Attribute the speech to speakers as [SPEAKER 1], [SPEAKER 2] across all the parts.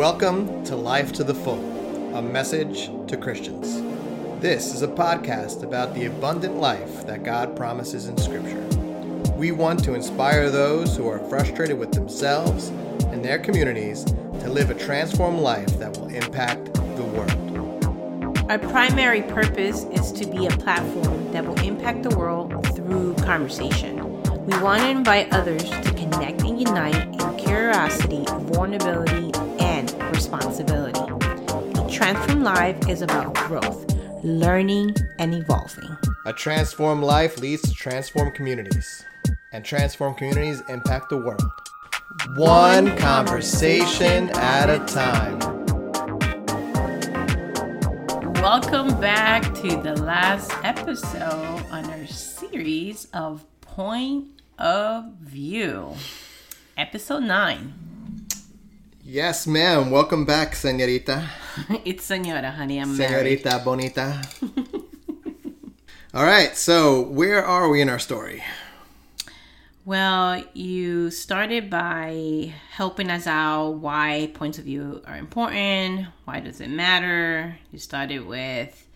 [SPEAKER 1] Welcome to Life to the Full, a message to Christians. This is a podcast about the abundant life that God promises in Scripture. We want to inspire those who are frustrated with themselves and their communities to live a transformed life that will impact the world.
[SPEAKER 2] Our primary purpose is to be a platform that will impact the world through conversation. We want to invite others to connect and unite in curiosity, vulnerability, responsibility. Transform life is about growth, learning, and evolving.
[SPEAKER 1] A transformed life leads to transformed communities, and transformed communities impact the world. One conversation at a time.
[SPEAKER 2] Welcome back to the last episode on our series of Point of View, episode 9.
[SPEAKER 1] Yes, ma'am. Welcome back, señorita.
[SPEAKER 2] it's Senora, honey. I'm married.
[SPEAKER 1] Señorita bonita. All right, so where are we in our story?
[SPEAKER 2] Well, you started by helping us out why points of view are important, why does it matter. You started with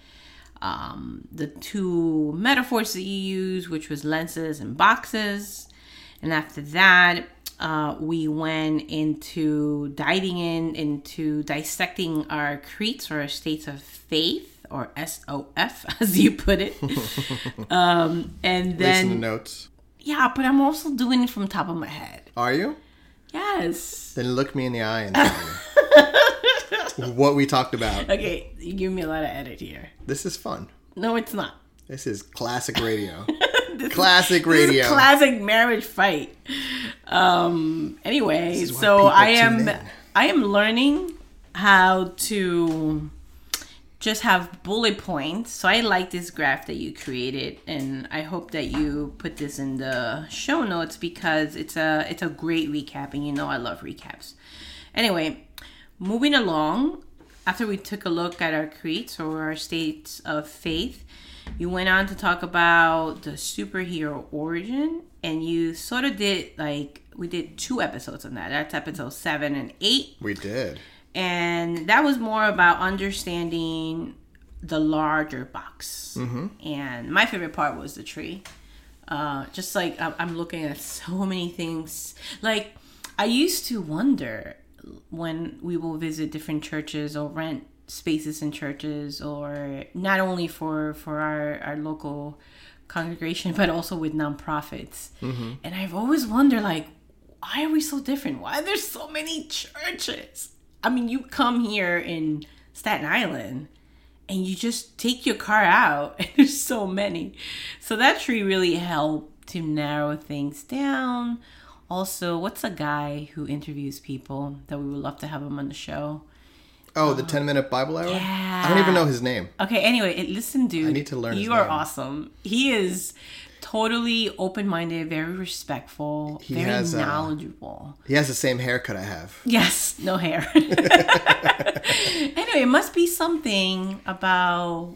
[SPEAKER 2] um, the two metaphors that you use, which was lenses and boxes. And after that, uh, we went into diving in into dissecting our creeds or our states of faith or SOF, as you put it. um, and
[SPEAKER 1] At least in the
[SPEAKER 2] then,
[SPEAKER 1] notes.
[SPEAKER 2] yeah, but I'm also doing it from top of my head.
[SPEAKER 1] Are you?
[SPEAKER 2] Yes.
[SPEAKER 1] Then look me in the eye and tell me what we talked about.
[SPEAKER 2] Okay, you give me a lot of edit here.
[SPEAKER 1] This is fun.
[SPEAKER 2] No, it's not.
[SPEAKER 1] This is classic radio. classic
[SPEAKER 2] is
[SPEAKER 1] radio.
[SPEAKER 2] classic marriage fight. Um. Anyway, so I am. I am learning how to just have bullet points. So I like this graph that you created, and I hope that you put this in the show notes because it's a it's a great recap, and you know I love recaps. Anyway, moving along. After we took a look at our creeds or our states of faith, you went on to talk about the superhero origin, and you sort of did like we did two episodes on that. That's episode seven and eight
[SPEAKER 1] we did.
[SPEAKER 2] and that was more about understanding the larger box. And my favorite part was the tree. Uh, just like I'm I'm looking at so many things. Like I used to wonder when we will visit different churches or rent spaces in churches, or not only for for our our local congregation, but also with nonprofits. Mm-hmm. And I've always wondered, like, why are we so different? Why are there so many churches? I mean, you come here in Staten Island and you just take your car out, and there's so many. So that tree really helped to narrow things down. Also, what's a guy who interviews people that we would love to have him on the show?
[SPEAKER 1] Oh, the 10 minute Bible hour?
[SPEAKER 2] yeah.
[SPEAKER 1] I don't even know his name.
[SPEAKER 2] Okay, anyway, listen, dude.
[SPEAKER 1] I need to learn
[SPEAKER 2] You are
[SPEAKER 1] name.
[SPEAKER 2] awesome. He is totally open minded, very respectful, very
[SPEAKER 1] has, uh,
[SPEAKER 2] knowledgeable.
[SPEAKER 1] He has the same haircut I have.
[SPEAKER 2] Yes, no hair. anyway, it must be something about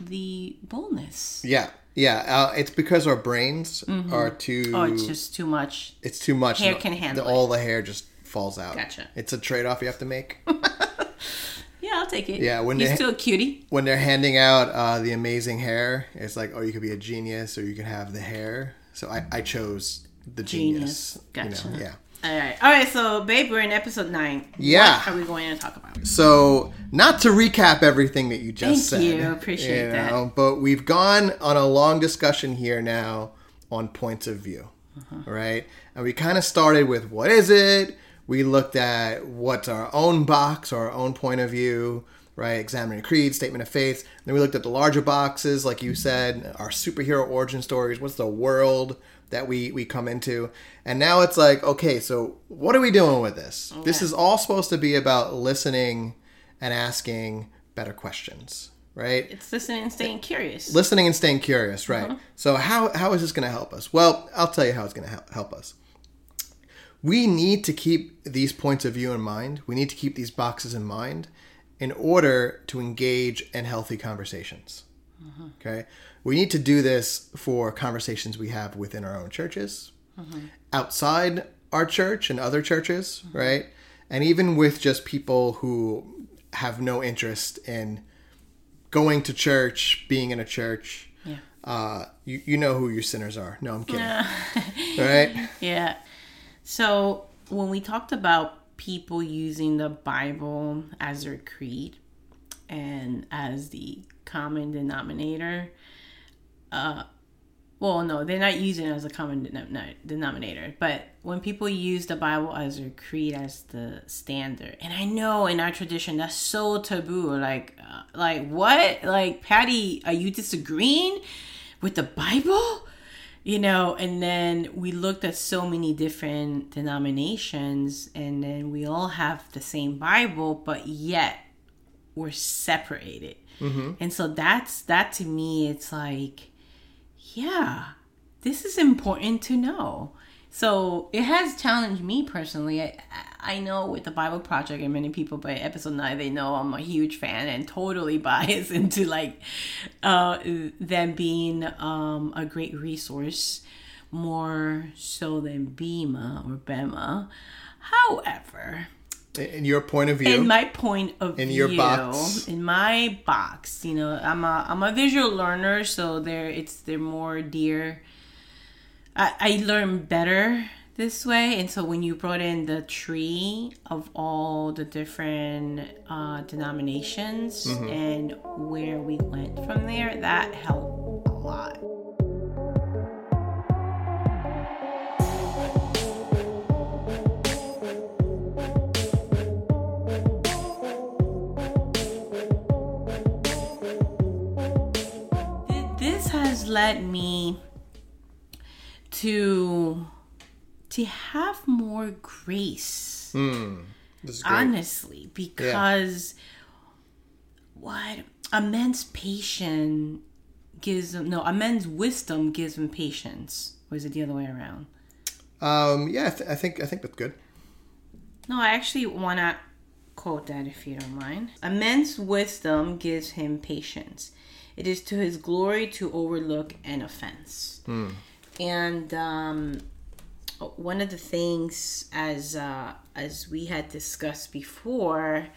[SPEAKER 2] the boldness.
[SPEAKER 1] Yeah. Yeah. Uh, it's because our brains are too.
[SPEAKER 2] Oh, it's just too much.
[SPEAKER 1] it's too much.
[SPEAKER 2] Hair can handle
[SPEAKER 1] the, All the hair just falls out.
[SPEAKER 2] Gotcha.
[SPEAKER 1] It's a trade off you have to make.
[SPEAKER 2] Yeah, I'll take it.
[SPEAKER 1] Yeah, when
[SPEAKER 2] he's
[SPEAKER 1] they-
[SPEAKER 2] still a cutie.
[SPEAKER 1] when they're handing out uh, the amazing hair, it's like, oh, you could be a genius or you can have the hair. So I, I chose the genius.
[SPEAKER 2] Genius.
[SPEAKER 1] you know,
[SPEAKER 2] Gotcha.
[SPEAKER 1] yeah.
[SPEAKER 2] All right, all right. So, babe, we're in episode nine.
[SPEAKER 1] Yeah.
[SPEAKER 2] What are we going to talk about?
[SPEAKER 1] So, not to recap everything that you just
[SPEAKER 2] Thank
[SPEAKER 1] said.
[SPEAKER 2] Thank you. Appreciate that.
[SPEAKER 1] But we've gone on a long discussion here now on points of view,
[SPEAKER 2] Uh-huh.
[SPEAKER 1] right? And we kind of started with what is it? We looked at what's our own box or our own point of view, right? Examining creed, statement of faith. Then we looked at the larger boxes, like you said, our superhero origin stories. What's the world that we we come into? And now it's like, okay, so what are we doing with this? This is all supposed to be about listening and asking better questions, right?
[SPEAKER 2] It's listening and staying curious.
[SPEAKER 1] listening and staying curious, right? Uh-huh. So how how is this going to help us? Well, I'll tell you how it's going to help, help us. We need to keep these points of view in mind. We need to keep these boxes in mind in order to engage in healthy conversations. Okay? We need to do this for conversations we have within our own churches, outside our church and other churches, right? and even with just people who have no interest in going to church, being in a church,
[SPEAKER 2] Yeah.
[SPEAKER 1] uh, you you know who your sinners are. No, I'm kidding. right?
[SPEAKER 2] Yeah. So when we talked about people using the Bible as their creed and as the common denominator, uh, well, no, they're not using it as a common denom- denominator. But when people use the Bible as their creed, as the standard, and I know in our tradition that's so taboo. Like, uh, like what? Like, Patty, are you disagreeing with the Bible? You know and then we looked at so many different denominations and then we all have the same bible but yet we're separated. Mm-hmm. And so that's that to me it's like yeah this is important to know. So it has challenged me personally. I, I know with the bible project and many people by episode 9 they know i'm a huge fan and totally biased into like uh, them being um, a great resource more so than bema or bema however
[SPEAKER 1] In your point of view,
[SPEAKER 2] in my point of
[SPEAKER 1] In
[SPEAKER 2] view,
[SPEAKER 1] your box.
[SPEAKER 2] in my box, you know, I'm a I'm a visual learner, so they're it's they're more dear. I I learn better this way, and so when you brought in the tree of all the different uh, denominations
[SPEAKER 1] Mm-hmm.
[SPEAKER 2] and where we went from there, that helped a lot. This has led me to to have more grace.
[SPEAKER 1] Is
[SPEAKER 2] honestly because what a man's patience gives him no a man's wisdom gives him patience or is it the other way around?
[SPEAKER 1] Um, yeah, I, th- I think I think that's good.
[SPEAKER 2] no i actually want to quote that if you don't mind. A man's wisdom gives him patience. It is to his glory to overlook an offense. And um one of the things as uh as we had discussed before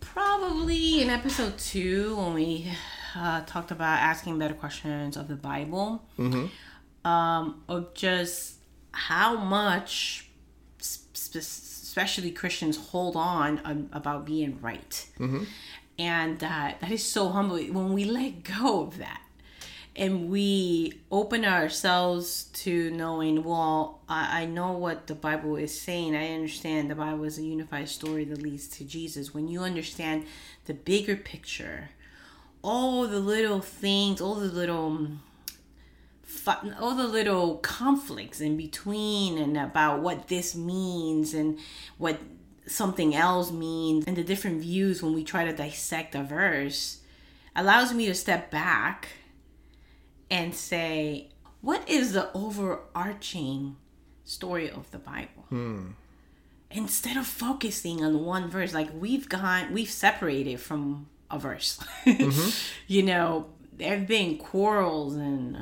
[SPEAKER 2] probably in episode two when we uh, talked about asking better questions of the bible um of just how much sp- especially christians hold on um, about being right. And uh, that is so humbling. When we let go of that and we open ourselves to knowing well I, I know what the bible is saying. I understand the bible is a unified story that leads to jesus. When you understand the bigger picture all the little things all the little um, all the little conflicts in between and about what this means and what something else means and the different views when we try to dissect a verse allows me to step back and say, what is the overarching story of the Bible? Instead of focusing on one verse, like we've gone, we've separated from a verse. you know, there have been quarrels and uh,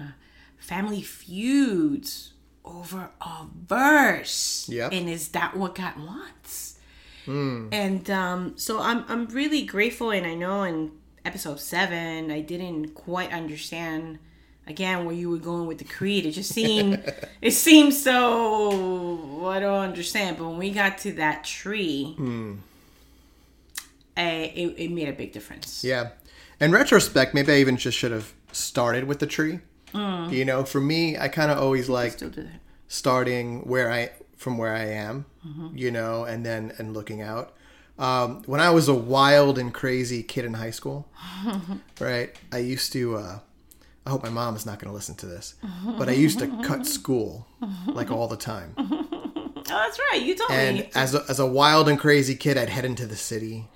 [SPEAKER 2] family feuds over a verse.
[SPEAKER 1] Yep.
[SPEAKER 2] And is that what God wants? And um, so I'm I'm really grateful, and I know in episode seven I didn't quite understand again where you were going with the creed. It just seemed it seemed so I don't understand. But when we got to that tree, eh, it, it made a big difference.
[SPEAKER 1] Yeah. In retrospect, maybe I even just should have started with the tree. You know, for me, I kind of always like
[SPEAKER 2] Still do that.
[SPEAKER 1] starting where I from where I am, you know, and then and looking out. Um, when I was a wild and crazy kid in high school, right? I used to. Uh, I hope my mom is not going to listen to this, but I used to cut school like all the time.
[SPEAKER 2] Oh, that's right. You told
[SPEAKER 1] And
[SPEAKER 2] me.
[SPEAKER 1] as a, as a wild and crazy kid, I'd head into the city,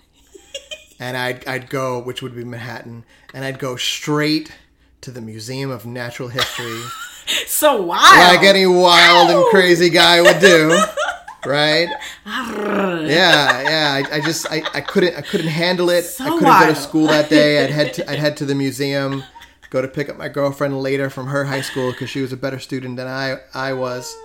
[SPEAKER 1] and I'd I'd go, which would be Manhattan, and I'd go straight to the Museum of Natural History,
[SPEAKER 2] So wild.
[SPEAKER 1] like any wild and crazy guy would do, right? Yeah, yeah. I, I just I, I couldn't I couldn't handle it.
[SPEAKER 2] So
[SPEAKER 1] I couldn't go to school that day. I'd head to I'd head to the museum, go to pick up my girlfriend later from her high school because she was a better student than I I was.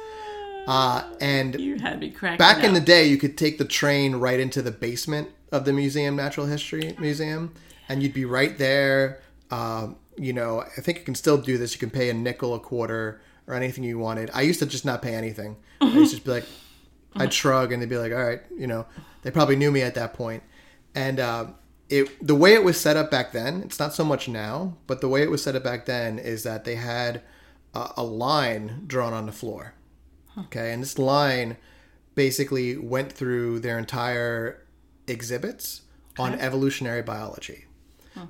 [SPEAKER 1] Uh, and
[SPEAKER 2] You had me cracking
[SPEAKER 1] back in the day, you could take the train right into the basement of the museum, Natural History Museum, and you'd be right there. Um, you know, I think you can still do this. You can pay a nickel, a quarter, or anything you wanted. I used to just not pay anything. I used to just be like, I'd shrug, and they'd be like, "All right," you know. They probably knew me at that point, and uh, it the way it was set up back then. It's not so much now, but the way it was set up back then is that they had a, a line drawn on the floor. Okay, and this line basically went through their entire exhibits on evolutionary biology.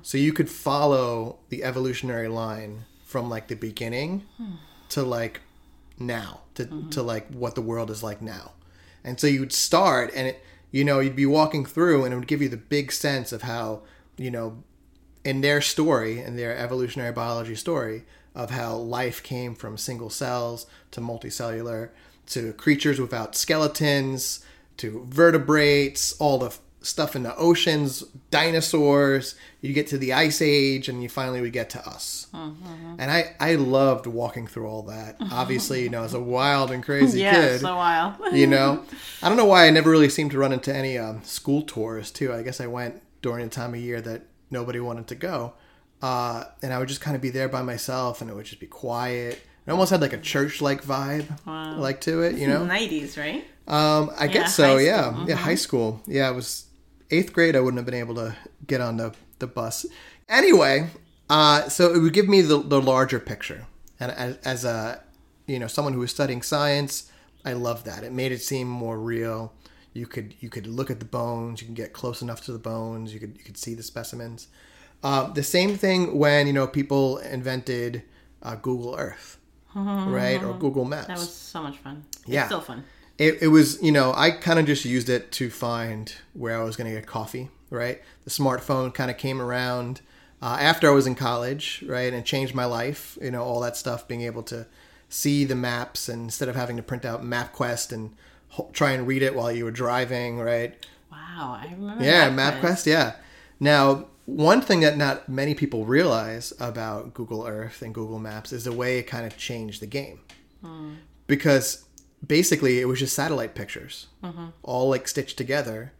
[SPEAKER 1] So you could follow the evolutionary line from like the beginning hmm. to like now, to, mm-hmm. to like what the world is like now. And so you'd start and it, you know, you'd be walking through and it would give you the big sense of how, you know, in their story, in their evolutionary biology story, of how life came from single cells to multicellular to creatures without skeletons to vertebrates, all the stuff in the oceans, dinosaurs. You get to the ice age, and you finally we get to us. And I, I loved walking through all that. Obviously, you know, as a wild and crazy
[SPEAKER 2] Yeah,
[SPEAKER 1] kid,
[SPEAKER 2] so while.
[SPEAKER 1] you know i don't know why i never really seemed to run into any um, school tours too i guess i went during a time of year that nobody wanted to go uh, and i would just kind of be there by myself and it would just be quiet it almost had like a church like vibe like to it you know
[SPEAKER 2] 90s, right?
[SPEAKER 1] um, i guess so yeah
[SPEAKER 2] school,
[SPEAKER 1] yeah high school yeah it was eighth grade i wouldn't have been able to get on the, the bus. Anyway uh, so it would give me the, the larger picture. And as, as a you know someone who was studying science i love that. It made it seem more real. You could you could look at the bones you can get close enough to the bones you could you could see the specimens. Uh, the same thing when you know people invented uh, google earth right? Or google maps.
[SPEAKER 2] That was so much fun.
[SPEAKER 1] Yeah.
[SPEAKER 2] It's still fun.
[SPEAKER 1] It, it was you know i kind of just used it to find where i was going to get coffee right the smartphone kind of came around uh, after i was in college right and it changed my life you know all that stuff being able to see the maps and instead of having to print out mapquest and ho- try and read it while you were driving right
[SPEAKER 2] Wow, I remember
[SPEAKER 1] yeah,
[SPEAKER 2] quiz.
[SPEAKER 1] MapQuest. Yeah. Now, one thing that not many people realize about Google Earth and Google Maps is the way it kind of changed the game, because basically it was just satellite pictures, all like stitched together,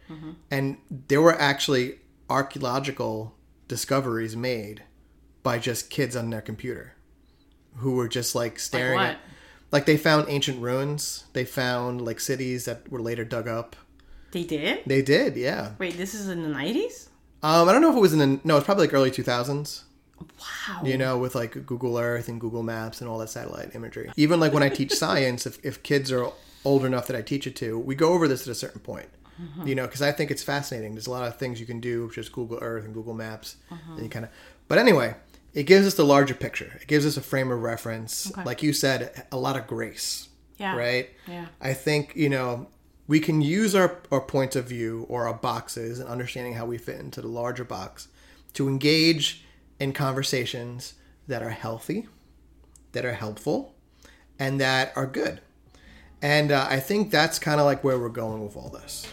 [SPEAKER 1] and there were actually archaeological discoveries made by just kids on their computer, who were just like staring
[SPEAKER 2] what?
[SPEAKER 1] at. Like they found ancient ruins. They found like cities that were later dug up.
[SPEAKER 2] They did?
[SPEAKER 1] They did, yeah.
[SPEAKER 2] Wait, this is in the 90s?
[SPEAKER 1] Um, I don't know if it was in the no, it's probably like early two thousands.
[SPEAKER 2] Wow.
[SPEAKER 1] You know, with like Google Earth and Google Maps and all that satellite imagery. Even like when I teach science, if if kids are old enough that I teach it to, we go over this at a certain point. Uh-huh. You know, because I think it's fascinating. There's a lot of things you can do with just Google Earth and Google Maps, uh-huh. and you kind of. But anyway, it gives us the larger picture. It gives us a frame of reference.
[SPEAKER 2] Okay.
[SPEAKER 1] Like you said, a lot of grace.
[SPEAKER 2] Yeah.
[SPEAKER 1] Right.
[SPEAKER 2] Yeah.
[SPEAKER 1] I think, you know, we can use our, our points of view or our boxes and understanding how we fit into the larger box to engage in conversations that are healthy, that are helpful, and that are good. And uh, I think that's kind of like where we're going with all this.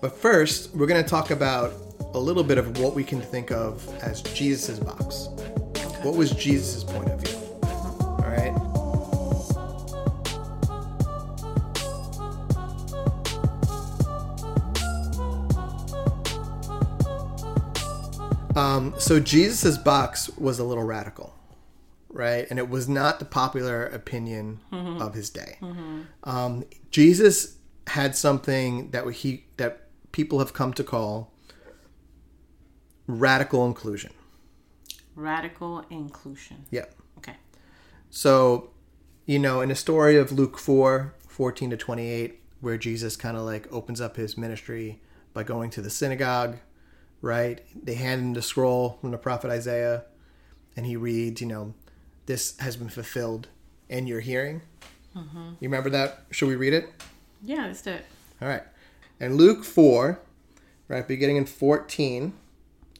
[SPEAKER 1] But first, we're going to talk about a little bit of what we can think of as Jesus's box. What was Jesus's point of view? All right. Um, so Jesus' box was a little radical, right? And it was not the popular opinion of his day. Um, Jesus had something that he that people have come to call radical inclusion.
[SPEAKER 2] Radical inclusion.
[SPEAKER 1] Yep.
[SPEAKER 2] Okay.
[SPEAKER 1] So, you know, in the story of Luke 4 14 to 28, where Jesus kind of like opens up his ministry by going to the synagogue, right? They hand him the scroll from the prophet Isaiah, and he reads, you know, this has been fulfilled in your hearing. You remember that? Should we read it?
[SPEAKER 2] Yeah, let's do it.
[SPEAKER 1] All right. And Luke 4, right, beginning in 14,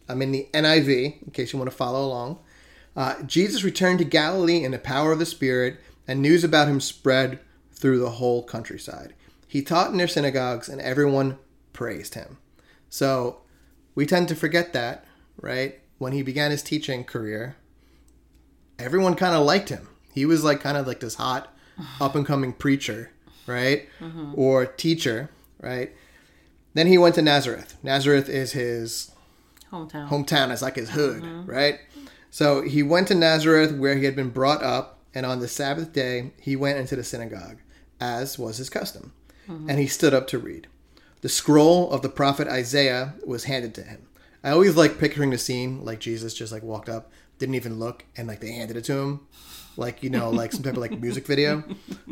[SPEAKER 1] I'm in the NIV, in case you want to follow along. Uh, Jesus returned to Galilee in the power of the Spirit, and news about him spread through the whole countryside. He taught in their synagogues, and everyone praised him. So we tend to forget that, right? When he began his teaching career, everyone kind of liked him. He was like kind of like this hot, up and coming preacher right? Mm-hmm. Or teacher, right? Then he went to Nazareth. Nazareth is his
[SPEAKER 2] Hometown.
[SPEAKER 1] hometown, it's like his hood, mm-hmm. right? So he went to Nazareth where he had been brought up, and on the Sabbath day he went into the synagogue, as was his custom, mm-hmm. and he stood up to read. The scroll of the prophet Isaiah was handed to him. I always like picturing the scene like Jesus just like walked up, didn't even look, and like they handed it to him, like you know, like some type of like music video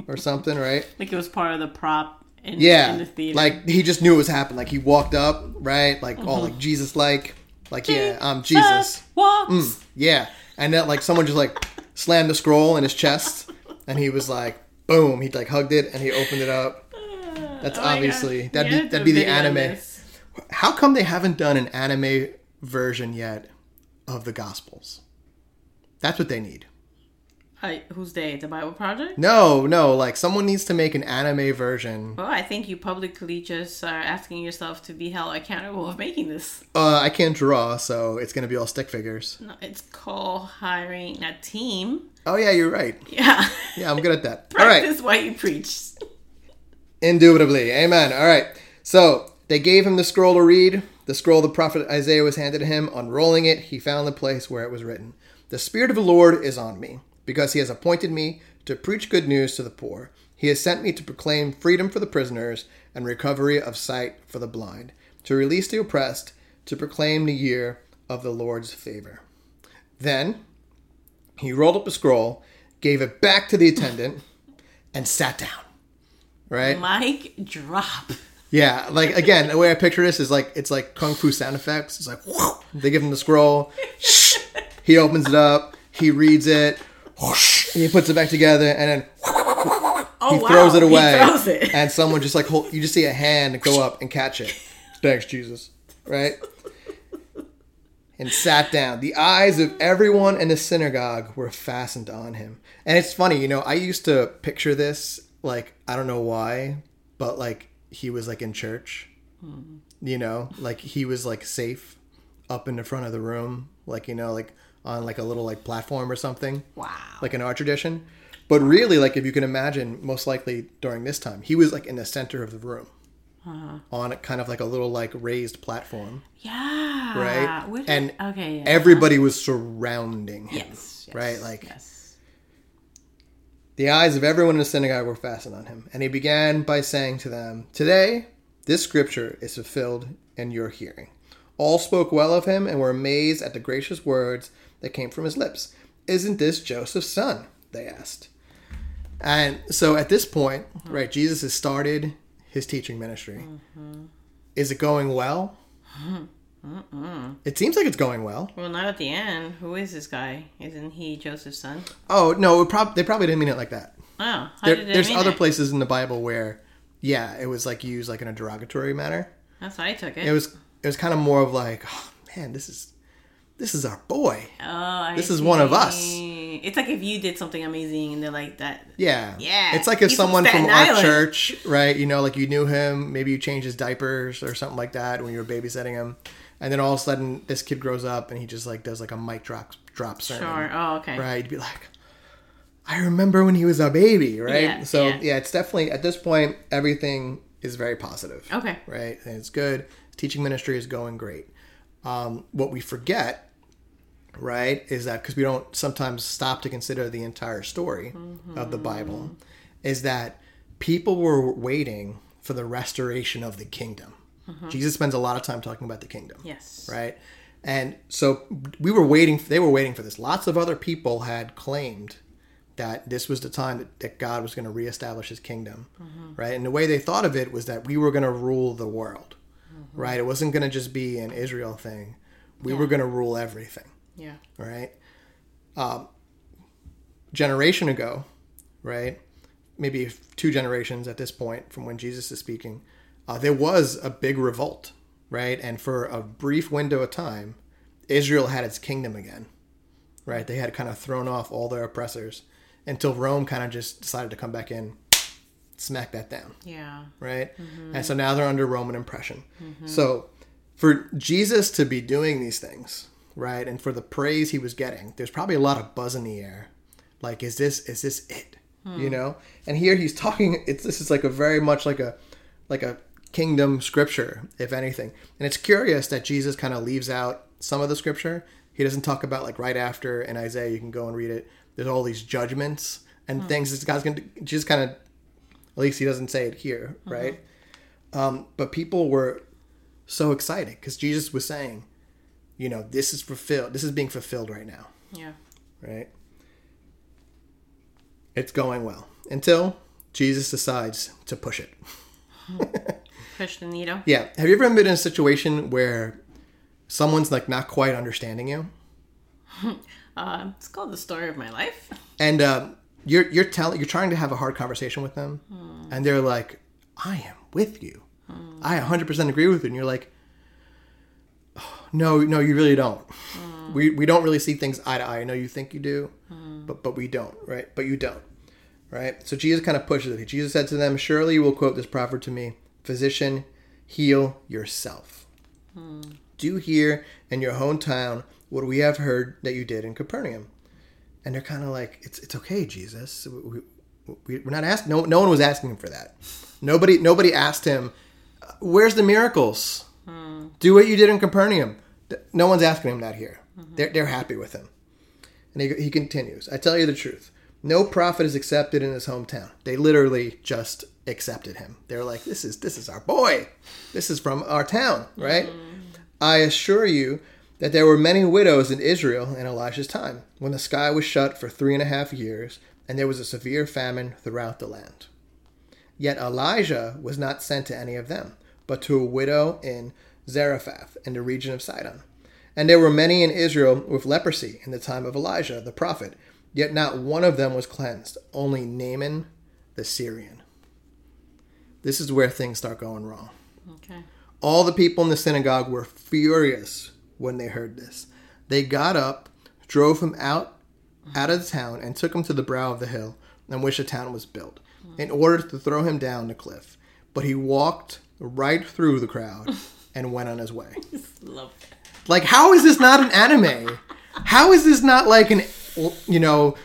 [SPEAKER 1] or something, right?
[SPEAKER 2] Like it was part of the prop in, in
[SPEAKER 1] Yeah,
[SPEAKER 2] the theater.
[SPEAKER 1] like he just knew it was happening. Like he walked up, right? Like all like mm-hmm. Jesus, like, like yeah, I'm Jesus.
[SPEAKER 2] Walks.
[SPEAKER 1] Mm, yeah, and then like someone just like slammed the scroll in his chest, and he was like, boom, he like hugged it and he opened it up. That's
[SPEAKER 2] Oh
[SPEAKER 1] obviously that'd
[SPEAKER 2] Yeah,
[SPEAKER 1] be that'd be the anime. How come they haven't done an anime version yet of the Gospels? That's what they need.
[SPEAKER 2] Uh, who's they? The Bible Project?
[SPEAKER 1] No, no, like someone needs to make an anime version.
[SPEAKER 2] Well, I think you publicly just are asking yourself to be held accountable of making this.
[SPEAKER 1] Uh, I can't draw, so it's gonna be all stick figures.
[SPEAKER 2] No, it's called hiring a team.
[SPEAKER 1] Oh yeah, you're right.
[SPEAKER 2] Yeah.
[SPEAKER 1] Yeah, I'm good at that. All right.
[SPEAKER 2] Practice what you preach.
[SPEAKER 1] Indubitably. Amen. All right. So they gave him the scroll to read. The scroll the prophet Isaiah was handed to him. Unrolling it, he found the place where it was written The Spirit of the Lord is on me, because he has appointed me to preach good news to the poor. He has sent me to proclaim freedom for the prisoners and recovery of sight for the blind, to release the oppressed, to proclaim the year of the Lord's favor. Then he rolled up a scroll, gave it back to the attendant, and sat down. Right?
[SPEAKER 2] Mic drop.
[SPEAKER 1] Yeah, like again, the way I picture this is like it's like kung fu sound effects. It's like whoosh, they give him the scroll, shh, he opens it up, he reads it, whoosh, he puts it back together, and then
[SPEAKER 2] Oh,
[SPEAKER 1] he
[SPEAKER 2] wow.
[SPEAKER 1] throws it away,
[SPEAKER 2] throws it.
[SPEAKER 1] and someone just like hold, you just see a hand go up and catch it. Thanks, Jesus. Right? And sat down. The eyes of everyone in the synagogue were fastened on him. And it's funny, you know, I used to picture this like I don't know why, but like he was like in church. You know, like he was like safe up in the front of the room, like you know, like on like a little like platform or something
[SPEAKER 2] Wow.
[SPEAKER 1] like in our tradition. But really, like if you can imagine, most likely during this time, he was like in the center of the room,
[SPEAKER 2] Uh-huh.
[SPEAKER 1] on kind of like a little like raised platform,
[SPEAKER 2] yeah.
[SPEAKER 1] right?
[SPEAKER 2] Did-
[SPEAKER 1] and
[SPEAKER 2] okay. Yeah.
[SPEAKER 1] everybody was surrounding him,
[SPEAKER 2] yes, yes.
[SPEAKER 1] right? Like
[SPEAKER 2] yes.
[SPEAKER 1] The eyes of everyone in the synagogue were fastened on him, and he began by saying to them, "Today, this scripture is fulfilled in your hearing." All spoke well of him and were amazed at the gracious words that came from his lips. Isn't this Joseph's son? They asked. And so at this point, uh-huh. right, Jesus has started his teaching ministry. Mm-hmm. Is it going well? It seems like it's going well.
[SPEAKER 2] Well, not at the end. Who is this guy? Isn't he Joseph's son?
[SPEAKER 1] Oh no, it prob- they probably didn't mean it like that.
[SPEAKER 2] Oh,
[SPEAKER 1] There, there's other
[SPEAKER 2] it?
[SPEAKER 1] places in the Bible where, yeah, it was like used like in a derogatory manner.
[SPEAKER 2] That's how I took it.
[SPEAKER 1] It was it was kind of more of like, oh, man, this is this is our boy.
[SPEAKER 2] oh, I
[SPEAKER 1] this is one of us.
[SPEAKER 2] It's like if you did something amazing and they're like that.
[SPEAKER 1] Yeah,
[SPEAKER 2] Yeah,
[SPEAKER 1] It's like if
[SPEAKER 2] he's
[SPEAKER 1] someone from
[SPEAKER 2] Staten
[SPEAKER 1] our
[SPEAKER 2] Island.
[SPEAKER 1] church, right? You know, like you knew him, maybe you changed his diapers or something like that when you were babysitting him, and then all of a sudden this kid grows up and he just like does like a mic drop drop sermon.
[SPEAKER 2] Sure. Oh, okay.
[SPEAKER 1] right? You'd be like, I remember when he was a baby, right?
[SPEAKER 2] Yeah,
[SPEAKER 1] so
[SPEAKER 2] yeah.
[SPEAKER 1] yeah. it's definitely at this point everything is very positive,
[SPEAKER 2] Okay.
[SPEAKER 1] right? And it's good. Teaching ministry is going great. Um, what we forget, right, is that because we don't sometimes stop to consider the entire story of the Bible, is that people were waiting for the restoration of the kingdom. Mm-hmm. Jesus spends a lot of time talking about the kingdom
[SPEAKER 2] Yes.
[SPEAKER 1] right? And so we were waiting. They were waiting for this. Lots of other people had claimed that this was the time that, that God was going to reestablish His kingdom, mm-hmm. right? And the way they thought of it was that we were going to rule the world, mm-hmm. right? It wasn't going to just be an Israel thing. We were going to rule everything,
[SPEAKER 2] Yeah.
[SPEAKER 1] right? Um, generation ago, right? Maybe two generations at this point from when Jesus is speaking, uh, there was a big revolt, right? And for a brief window of time, Israel had its kingdom again, right? They had kind of thrown off all their oppressors until Rome kind of just decided to come back in, smack that down
[SPEAKER 2] Yeah.
[SPEAKER 1] right? Mm-hmm. And so now they're under Roman oppression. Mm-hmm. So for Jesus to be doing these things, right, and for the praise he was getting, there's probably a lot of buzz in the air. Like, is this is this it? you hmm. know. And here he's talking. It's this is like a very much like a like a kingdom scripture, if anything. And it's curious that Jesus kind of leaves out some of the scripture. He doesn't talk about like right after in Isaiah. You can go and read it. There's all these judgments and hmm. things. This God's gonna Jesus kind of. At least he doesn't say it here, mm-hmm. right? Um, but people were so excited because Jesus was saying, you know, this is fulfilled. This is being fulfilled right now,
[SPEAKER 2] Yeah.
[SPEAKER 1] right? It's going well until Jesus decides to push it. Hmm.
[SPEAKER 2] Push the needle.
[SPEAKER 1] Yeah. Have you ever been in a situation where someone's like not quite understanding you,
[SPEAKER 2] Uh, it's called the story of my life.
[SPEAKER 1] and uh, you're you're telling you're trying to have a hard conversation with them, and they're like, "I am with you. I 100% agree with you," and you're like, "Oh, "No, no, you really don't. We we don't really see things eye to eye. I know you think you do, but but we don't, right? But you don't." Right? So Jesus kind of pushes it. Jesus said to them, Surely you will quote this proverb to me Physician, heal yourself. Do here in your hometown what we have heard that you did in Capernaum. And they're kind of like, It's it's okay, Jesus. We, we, we're not asking. No, no one was asking him for that. Nobody nobody asked him, uh, Where's the miracles? Do what you did in Capernaum. No one's asking him that here. They're, they're happy with him. And he, he continues, I tell you the truth. No prophet is accepted in his hometown. They literally just accepted him. They're like, this is this is our boy. This is from our town, right? Mm-hmm. I assure you that there were many widows in Israel in Elijah's time, when the sky was shut for three and a half years, and there was a severe famine throughout the land. Yet Elijah was not sent to any of them, but to a widow in Zarephath in the region of Sidon. And there were many in Israel with leprosy in the time of Elijah the prophet, yet not one of them was cleansed, only Naaman the Syrian. This is where things start going wrong.
[SPEAKER 2] Okay.
[SPEAKER 1] All the people in the synagogue were furious when they heard this. They got up, drove him out out of the town, and took him to the brow of the hill on which the town was built, in order to throw him down the cliff. But he walked right through the crowd and went on his way. Like, how is this not an anime? How is this not like an, you know,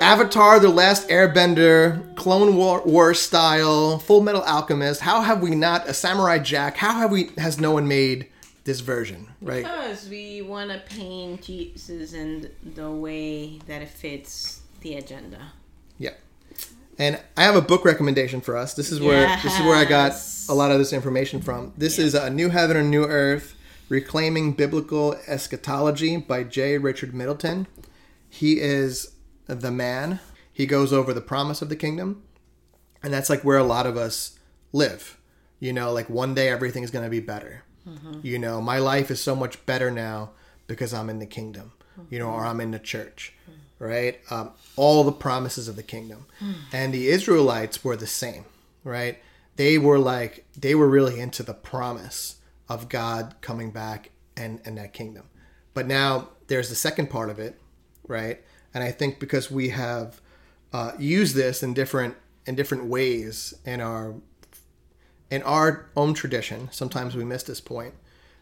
[SPEAKER 1] Avatar: The Last Airbender, Clone War, War style, Full Metal Alchemist? How have we not a Samurai Jack? How have we has no one made this version, right?
[SPEAKER 2] Because we want to paint Jesus in the way that it fits the agenda.
[SPEAKER 1] Yeah. And I have a book recommendation for us. This is where this is where I got a lot of this information from. This is a New Heaven and New Earth: Reclaiming Biblical Eschatology by J. Richard Middleton. He is the man. He goes over the promise of the kingdom, and that's like where a lot of us live. You know, like one day everything is going to be better. Mm-hmm. You know, my life is so much better now because I'm in the kingdom. You know, or I'm in the church mm-hmm. right? Um, all the promises of the kingdom. Hmm. And the Israelites were the same, right? They were like, they were really into the promise of God coming back and, and that kingdom. But now there's the second part of it, right? And I think because we have uh, used this in different in different ways in our in our own tradition, sometimes we miss this point,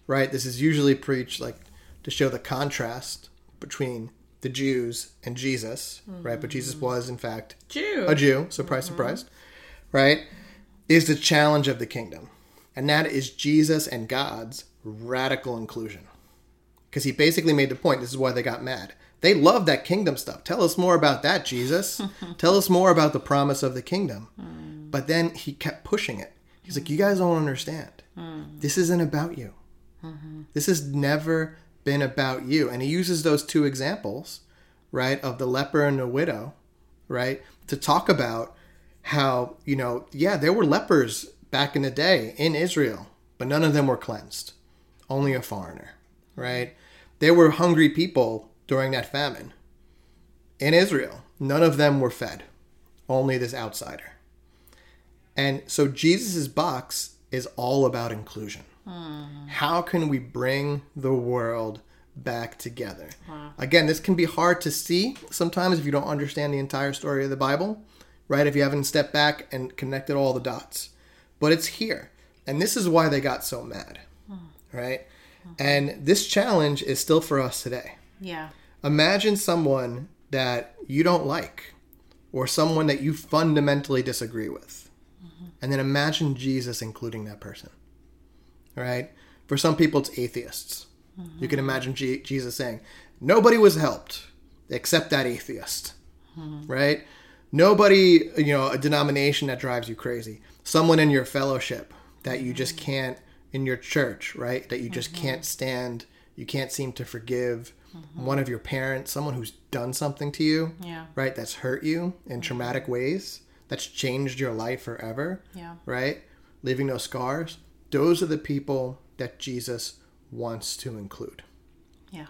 [SPEAKER 1] right? This is usually preached like to show the contrast between the Jews and Jesus, right? But Jesus was, in fact,
[SPEAKER 2] Jew.
[SPEAKER 1] a Jew, surprise, surprise, right? Is the challenge of the kingdom. And that is Jesus and God's radical inclusion. Because he basically made the point this is why they got mad. They love that kingdom stuff. Tell us more about that, Jesus. Tell us more about the promise of the kingdom. But then he kept pushing it. He's like, You guys don't understand. Hmm. This isn't about you. Mm-hmm. This has never been about you. And he uses those two examples, right, of the leper and the widow, right, to talk about how, you know, yeah, there were lepers back in the day in Israel, but none of them were cleansed. Only a foreigner, right? There were hungry people during that famine in Israel. None of them were fed. Only this outsider. And so Jesus' box is all about inclusion. Hmm. How can we bring the world back together? Again, this can be hard to see sometimes if you don't understand the entire story of the Bible, right? If you haven't stepped back and connected all the dots. But it's here. And this is why they got so mad, hmm. right? Hmm. And this challenge is still for us today.
[SPEAKER 2] Yeah.
[SPEAKER 1] Imagine someone that you don't like, or someone that you fundamentally disagree with. Mm-hmm. And then imagine Jesus including that person. Right? For some people, it's atheists. You can mm-hmm. imagine G- Jesus saying, Nobody was helped except that atheist. Mm-hmm. Right? Nobody, you know, a denomination that drives you crazy. Someone in your fellowship that you just can't, in your church, right? That you just can't stand, you can't seem to forgive. Mm-hmm. One of your parents, someone who's done something to you,
[SPEAKER 2] Yeah.
[SPEAKER 1] right? That's hurt you in mm-hmm. traumatic ways, that's changed your life forever,
[SPEAKER 2] Yeah.
[SPEAKER 1] right? Leaving no scars. Those are the people that Jesus wants to include.
[SPEAKER 2] Yeah.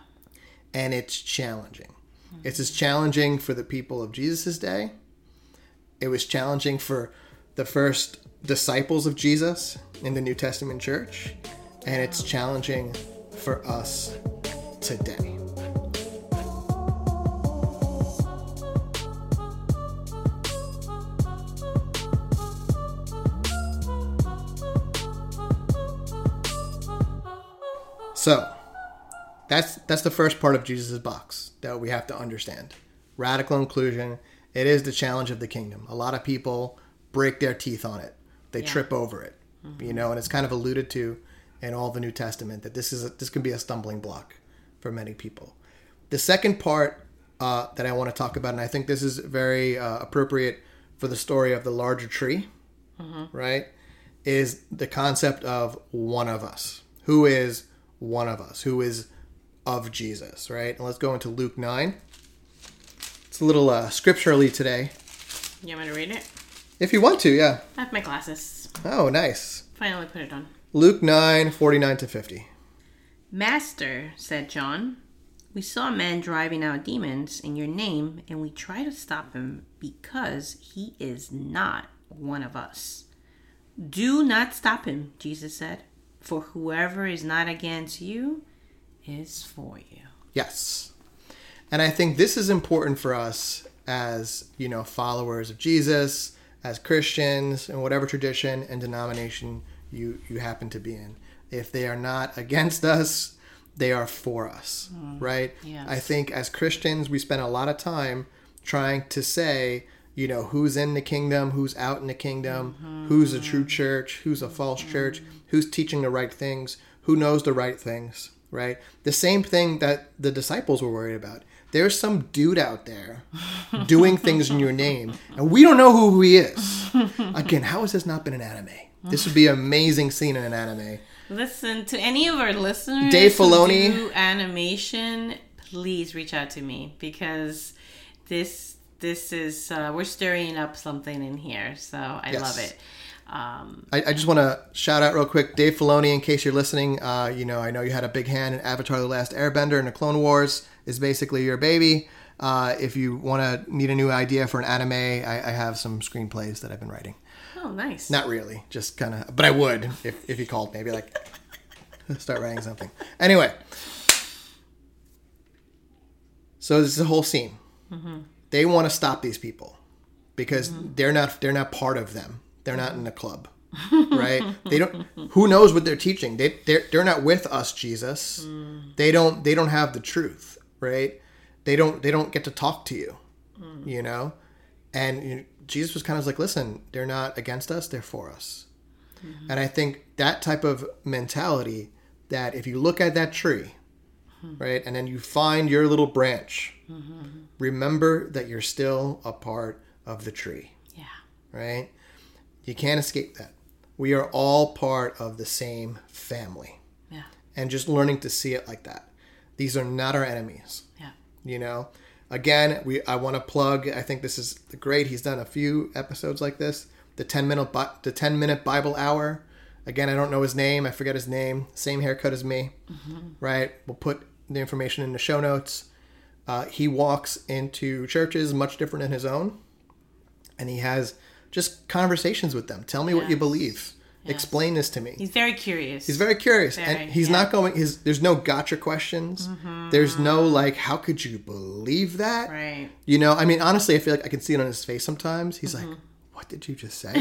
[SPEAKER 1] And it's challenging. Mm-hmm. It's as challenging for the people of Jesus' day. It was challenging for the first disciples of Jesus in the New Testament church. And it's challenging for us today. So, that's that's the first part of Jesus' box that we have to understand. Radical inclusion. It is the challenge of the kingdom. A lot of people break their teeth on it. They
[SPEAKER 2] Yeah.
[SPEAKER 1] trip over it. You know, and it's kind of alluded to in all the New Testament that this is a, this can be a stumbling block for many people. The second part uh, that I want to talk about, and I think this is very uh, appropriate for the story of the larger tree, right? Is the concept of one of us. Who is one of us? Who is of Jesus, right? And let's go into Luke 9. It's a little uh, scripturally today.
[SPEAKER 2] You want me to read it?
[SPEAKER 1] If you want to, yeah.
[SPEAKER 2] I have my glasses.
[SPEAKER 1] Oh, nice.
[SPEAKER 2] Finally put it on.
[SPEAKER 1] Luke 9, 49 to 50.
[SPEAKER 2] Master, said John, we saw a man driving out demons in your name, and we tried to stop him because he is not one of us. Do not stop him, Jesus said, for whoever is not against you is for you.
[SPEAKER 1] Yes. And I think this is important for us as, you know, followers of Jesus, as Christians, in whatever tradition and denomination you, you happen to be in. If they are not against us, they are for us, mm. right?
[SPEAKER 2] yes.
[SPEAKER 1] I think as Christians, we spend a lot of time trying to say, you know, who's in the kingdom, who's out in the kingdom, who's a true mm-hmm. church, who's a false mm-hmm. church, who's teaching the right things, who knows the right things, right? The same thing that the disciples were worried about. There's some dude out there doing things in your name, and we don't know who he is. Again, how has this not been an anime? This would be an amazing scene in an anime.
[SPEAKER 2] Listen to any of our listeners.
[SPEAKER 1] Dave
[SPEAKER 2] who
[SPEAKER 1] Filoni.
[SPEAKER 2] do animation. Please reach out to me because this this is uh, we're stirring up something in here. So I
[SPEAKER 1] Yes.
[SPEAKER 2] love it. Um,
[SPEAKER 1] I, I just want to shout out real quick, Dave Filoni. In case you're listening, uh, you know I know you had a big hand in Avatar: The Last Airbender and the Clone Wars is basically your baby. Uh, if you want to need a new idea for an anime, I, I have some screenplays that I've been writing.
[SPEAKER 2] oh, nice.
[SPEAKER 1] Not really, just kind of, but I would if, if you called maybe like, start writing something. Anyway, so this is a whole scene. They want to stop these people because mm-hmm. they're not they're not part of them. They're not in the club, right? they don't. Who knows what they're teaching? They they're, they're not with us, Jesus. Mm. They don't they don't have the truth, right? They don't they don't get to talk to you, mm. you know. And you know, Jesus was kind of like, listen, they're not against us; they're for us. Mm-hmm. And I think that type of mentality that if you look at that tree, Mm-hmm. right, and then you find your little branch, mm-hmm. remember that you're still a part of the tree,
[SPEAKER 2] Yeah.
[SPEAKER 1] right? You can't escape that. We are all part of the same family.
[SPEAKER 2] Yeah.
[SPEAKER 1] And just learning to see it like that. These are not our enemies
[SPEAKER 2] Yeah.
[SPEAKER 1] you know again we i want to plug i think this is great he's done a few episodes like this the 10 minute the 10 minute bible hour again i don't know his name i forget his name same haircut as me mm-hmm. right we'll put the information in the show notes uh, he walks into churches much different than his own and he has just conversations with them tell me what you
[SPEAKER 2] Yes.
[SPEAKER 1] believe explain this to me
[SPEAKER 2] He's very curious.
[SPEAKER 1] He's very curious,
[SPEAKER 2] Very,
[SPEAKER 1] and he's
[SPEAKER 2] yeah.
[SPEAKER 1] not going. His there's no gotcha questions. There's no like, how could you believe that?
[SPEAKER 2] right.
[SPEAKER 1] You know, I mean, honestly, I feel like I can see it on his face sometimes. He's
[SPEAKER 2] Mm-hmm.
[SPEAKER 1] like, "What did you just say?"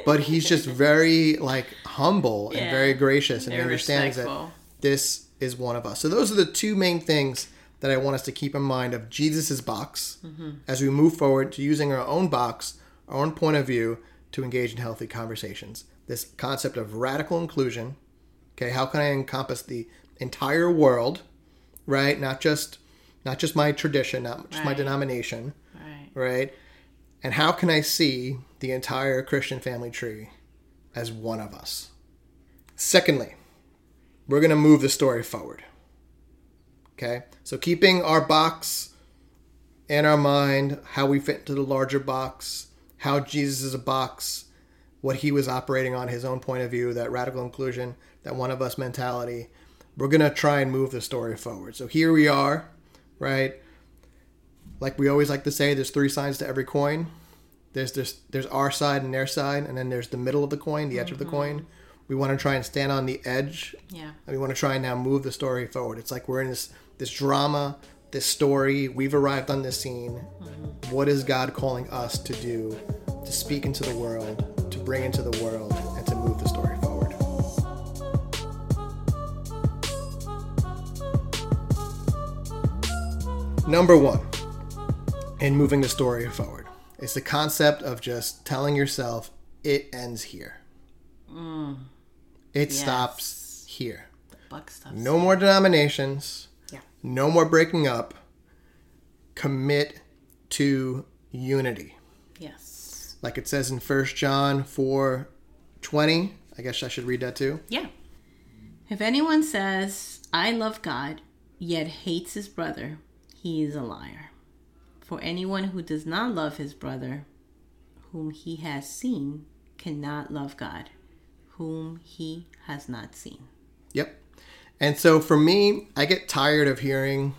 [SPEAKER 1] but he's just very like humble and
[SPEAKER 2] Yeah.
[SPEAKER 1] very gracious, and he understands that this is one of us. So those are the two main things that I want us to keep in mind of Jesus's box as we move forward to using our own box, our own point of view to engage in healthy conversations. This concept of radical inclusion. Okay, how can I encompass the entire world, right? Not just not just my tradition, not just my denomination,
[SPEAKER 2] Right.
[SPEAKER 1] right? And how can I see the entire Christian family tree as one of us? Secondly, we're going to move the story forward. Okay? So keeping our box in our mind, how we fit into the larger box, how Jesus is a box, what he was operating on, his own point of view, that radical inclusion, that one of us mentality. We're going to try and move the story forward. So here we are, right? Like we always like to say, there's three sides to every coin. There's there's there's our side and their side, and then there's the middle of the coin, the edge of the mm-hmm. coin. We want to try and stand on the edge
[SPEAKER 2] Yeah.
[SPEAKER 1] and we want to try and now move the story forward. It's like we're in this this drama, this story. We've arrived on this scene. Mm-hmm. What is God calling us to do, to speak into the world, to bring into the world, and to move the story forward? Number one, in moving the story forward, is the concept of just telling yourself it ends here. Mm. It stops here.
[SPEAKER 2] Buck stuff.
[SPEAKER 1] No more denominations.
[SPEAKER 2] Yeah.
[SPEAKER 1] No more breaking up. Commit to unity.
[SPEAKER 2] Yes.
[SPEAKER 1] Like it says in 1 John 4 20. I guess I should read that too.
[SPEAKER 2] Yeah. If anyone says, I love God, yet hates his brother, he is a liar. For anyone who does not love his brother, whom he has seen, cannot love God, whom he has not seen.
[SPEAKER 1] Yep. And so for me, I get tired of hearing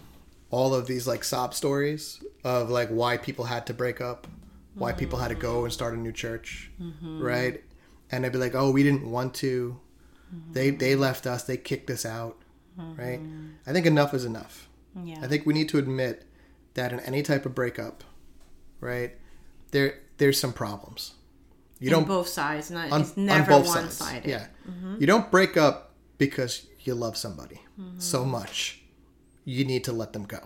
[SPEAKER 1] all of these like sob stories of like why people had to break up, why people had to go and start a new church, mm-hmm. right? And they'd be like, "Oh, we didn't want to. Mm-hmm. They they left us. They kicked us out." Mm-hmm. Right? I think enough is enough.
[SPEAKER 2] Yeah.
[SPEAKER 1] I think we need to admit that in any type of breakup, right? There there's some problems. You
[SPEAKER 2] on
[SPEAKER 1] don't
[SPEAKER 2] both sides. Not,
[SPEAKER 1] on,
[SPEAKER 2] it's
[SPEAKER 1] on
[SPEAKER 2] never
[SPEAKER 1] both
[SPEAKER 2] one
[SPEAKER 1] sides.
[SPEAKER 2] sided.
[SPEAKER 1] Yeah. You don't break up because you love somebody so much. You need to let them go.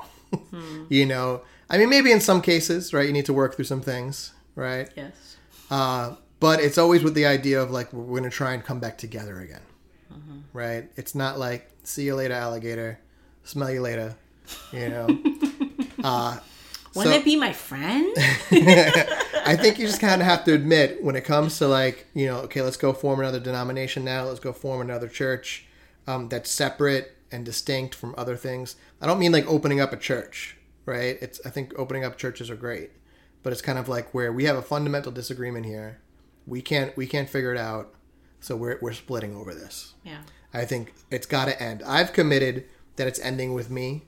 [SPEAKER 1] you know, I mean, maybe in some cases, right? You need to work through some things, right?
[SPEAKER 2] Yes.
[SPEAKER 1] Uh, but it's always with the idea of like, we're going to try and come back together again, right? It's not like, see you later, alligator, smell you later, you know? uh,
[SPEAKER 2] Wouldn't
[SPEAKER 1] so-
[SPEAKER 2] it be my friend?
[SPEAKER 1] I think you just kind of have to admit when it comes to like, you know, okay, let's go form another denomination now. Let's go form another church um, that's separate and distinct from other things. I don't mean like opening up a church, right? It's I think opening up churches are great, but it's kind of like where we have a fundamental disagreement here. We can't we can't figure it out, so we're we're splitting over this.
[SPEAKER 2] yeah.
[SPEAKER 1] I think it's got to end. I've committed that it's ending with me.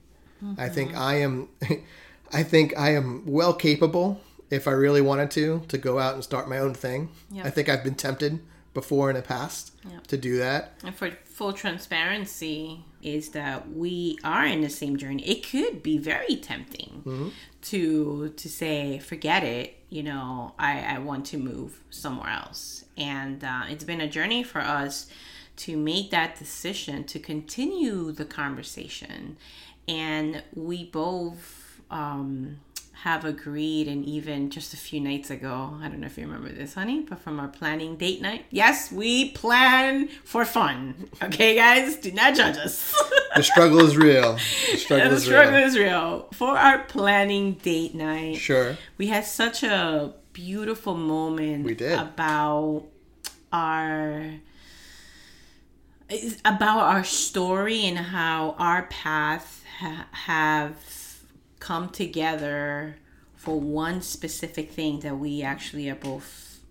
[SPEAKER 1] I think I am I think I am well capable if I really wanted to to go out and start my own thing.
[SPEAKER 2] Yeah.
[SPEAKER 1] I think I've been tempted before in the past
[SPEAKER 2] Yeah.
[SPEAKER 1] to do that.
[SPEAKER 2] And for full transparency, is that we are in the same journey. It could be very tempting to to say, forget it. You know, I I want to move somewhere else, and uh, it's been a journey for us to make that decision to continue the conversation, and we both. Um, have agreed and even just a few nights ago i don't know if you remember this honey but from our planning date night yes we plan for fun okay guys do not judge us
[SPEAKER 1] The struggle is real. The struggle
[SPEAKER 2] the
[SPEAKER 1] is real.
[SPEAKER 2] is real for our planning date night
[SPEAKER 1] Sure.
[SPEAKER 2] we had such a beautiful moment
[SPEAKER 1] We did.
[SPEAKER 2] about our about our story and how our path ha- have come together for one specific thing that we actually are both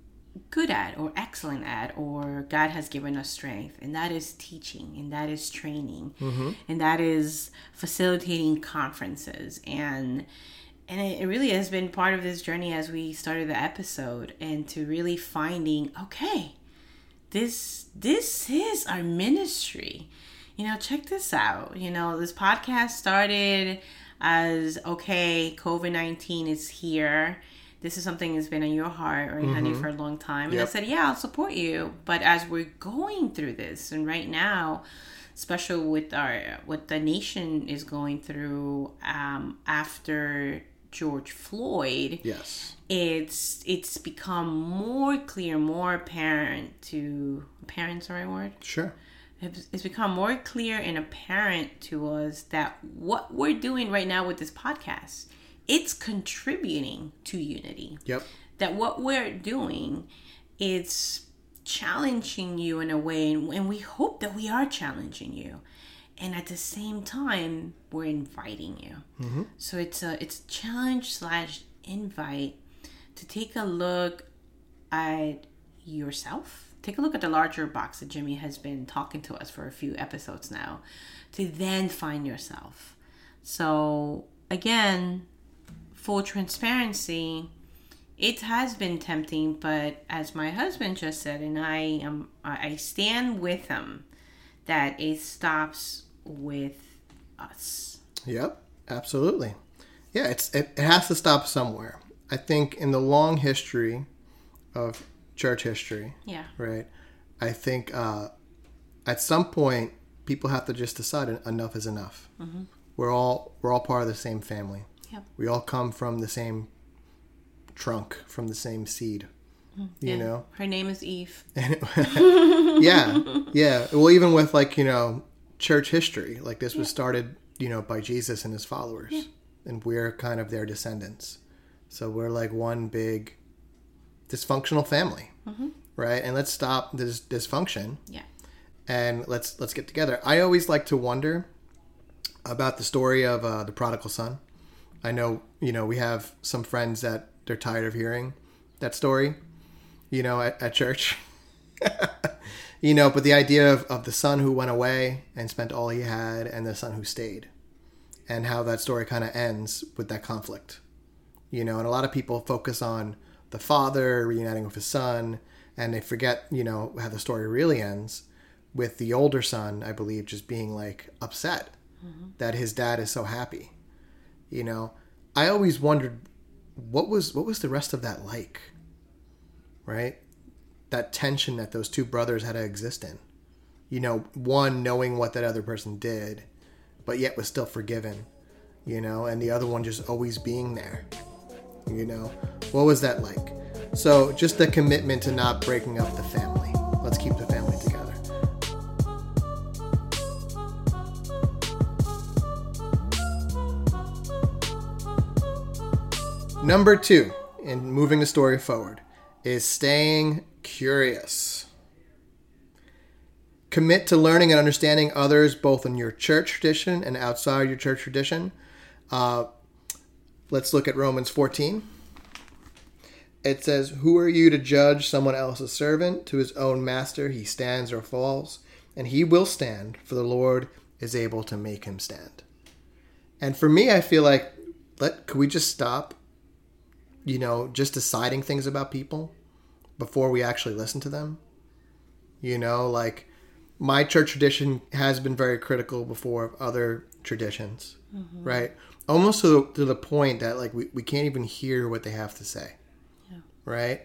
[SPEAKER 2] good at or excellent at or god has given us strength and that is teaching and that is training mm-hmm. and that is facilitating conferences. And and it, it really has been part of this journey as we started the episode and to really finding okay this this is our ministry. You know check this out. You know this podcast started as okay covid-19 is here this is something that's been on your heart right honey for a long time and i said yeah i'll support you but as we're going through this and right now especially with our what the nation is going through um, after George Floyd.
[SPEAKER 1] Yes.
[SPEAKER 2] It's it's become more clear, more apparent to parents. Right word?
[SPEAKER 1] Sure.
[SPEAKER 2] It's it's become more clear and apparent to us that what we're doing right now with this podcast, it's contributing to unity.
[SPEAKER 1] Yep.
[SPEAKER 2] that what we're doing is challenging you in a way and, and we hope that we are challenging you. And at the same time we're inviting you. Mm-hmm. So it's a it's a challenge slash invite to take a look at yourself take a look at the larger box that jimmy has been talking to us for a few episodes now to then find yourself so again full transparency it has been tempting, but as my husband just said, and I am, I stand with him, that it stops with us.
[SPEAKER 1] Yep, absolutely. Yeah, it's it, it has to stop somewhere. I think in the long history of church history,
[SPEAKER 2] Yeah,
[SPEAKER 1] right? I think uh, at some point people have to just decide enough is enough. We're all we're all part of the same family.
[SPEAKER 2] Yep.
[SPEAKER 1] We all come from the same trunk, from the same seed. You
[SPEAKER 2] Yeah.
[SPEAKER 1] know,
[SPEAKER 2] her name is Eve.
[SPEAKER 1] yeah, yeah. Well, even with like you know church history, like this was started you know by Jesus and his followers, and we're kind of their descendants. So we're like one big dysfunctional family, right? And let's stop this dysfunction
[SPEAKER 2] Yeah,
[SPEAKER 1] and let's let's get together. I always like to wonder about the story of uh, the prodigal son. I know you know we have some friends that they're tired of hearing that story, you know, at, at church. you know, but the idea of, of the son who went away and spent all he had, and the son who stayed, and how that story kind of ends with that conflict. You know, and a lot of people focus on the father reuniting with his son, and they forget, you know, how the story really ends with the older son, I believe, just being like upset mm-hmm. that his dad is so happy. You know, I always wondered what was what was the rest of that like, right? That tension that those two brothers had to exist in. You know, one knowing what that other person did, but yet was still forgiven. You know, and the other one just always being there. You know, what was that like? So just the commitment to not breaking up the family. Let's keep the family together. Number two, in moving the story forward, is staying curious. Commit to learning and understanding others both in your church tradition and outside your church tradition. Uh, let's look at Romans 14. It says, Who are you to judge someone else's servant? To his own master he stands or falls, and he will stand, for the Lord is able to make him stand. And for me, I feel like, let could we just stop, you know, just deciding things about people before we actually listen to them? You know, like my church tradition has been very critical before of other traditions, mm-hmm. right? Almost to the, to the point that like we, we can't even hear what they have to say, right?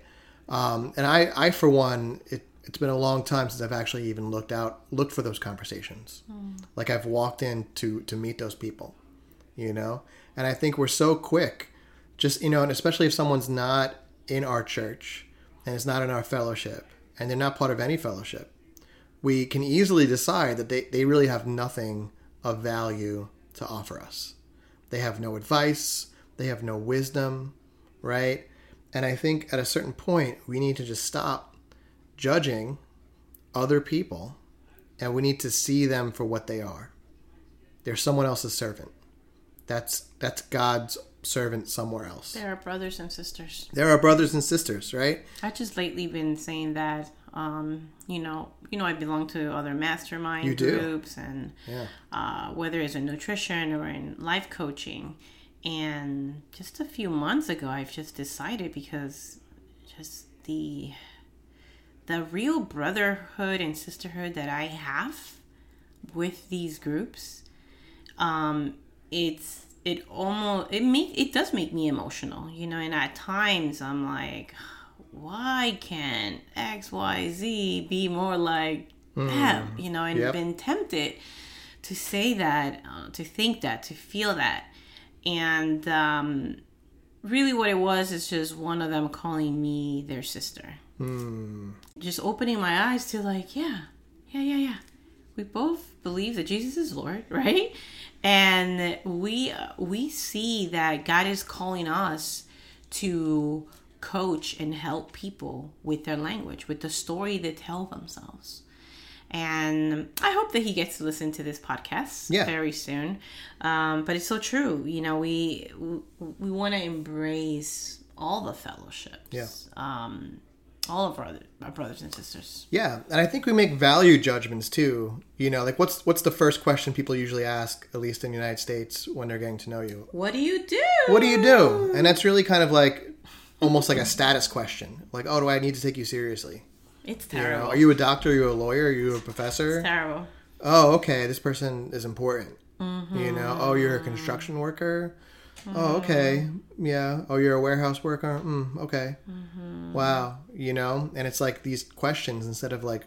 [SPEAKER 1] Um, and I, I for one, it, it's been a long time since I've actually even looked out, looked for those conversations. Like I've walked in to to meet those people, you know. And I think we're so quick, just you know, and especially if someone's not in our church and it's not in our fellowship, and they're not part of any fellowship, we can easily decide that they, they really have nothing of value to offer us. They have no advice, they have no wisdom, right? And I think at a certain point, we need to just stop judging other people and we need to see them for what they are. They're someone else's servant. That's that's God's servant somewhere else.
[SPEAKER 2] There are brothers and sisters.
[SPEAKER 1] There are brothers and sisters, right?
[SPEAKER 2] I've just lately been saying that. Um, you know, you know, I belong to other mastermind groups, and
[SPEAKER 1] Yeah.
[SPEAKER 2] uh, whether it's in nutrition or in life coaching. And just a few months ago, I've just decided because just the the real brotherhood and sisterhood that I have with these groups, um, it's it almost it make it does make me emotional, you know. And at times, I'm like, why can't X Y Z be more like them, you know, and
[SPEAKER 1] Yep.
[SPEAKER 2] been tempted to say that, uh, to think that, to feel that. And um, really, what it was is just one of them calling me their sister. Just opening my eyes to, like, yeah, yeah, yeah, yeah. We both believe that Jesus is Lord, right? And we we see that God is calling us to coach and help people with their language, with the story they tell themselves. And I hope that he gets to listen to this podcast
[SPEAKER 1] Yeah.
[SPEAKER 2] very soon. Um, but it's so true. You know, we we want to embrace all the fellowships.
[SPEAKER 1] Yeah.
[SPEAKER 2] Um, all of our, other, our brothers and sisters.
[SPEAKER 1] Yeah, and I think we make value judgments too. You know, like what's what's the first question people usually ask, at least in the United States, when they're getting to know you?
[SPEAKER 2] What do you do?
[SPEAKER 1] What do you do? And that's really kind of like almost like a status question. Like, oh, do I need to take you seriously?
[SPEAKER 2] It's
[SPEAKER 1] You know,
[SPEAKER 2] terrible.
[SPEAKER 1] are you a doctor? Are you a lawyer? Are you a professor?
[SPEAKER 2] terrible.
[SPEAKER 1] Oh, okay, this person is important.
[SPEAKER 2] Mm-hmm.
[SPEAKER 1] You know, oh, you're a construction worker. Oh, okay, yeah. Oh, you're a warehouse worker. Mm, okay.
[SPEAKER 2] Mm-hmm.
[SPEAKER 1] Wow. You know, and it's like these questions instead of like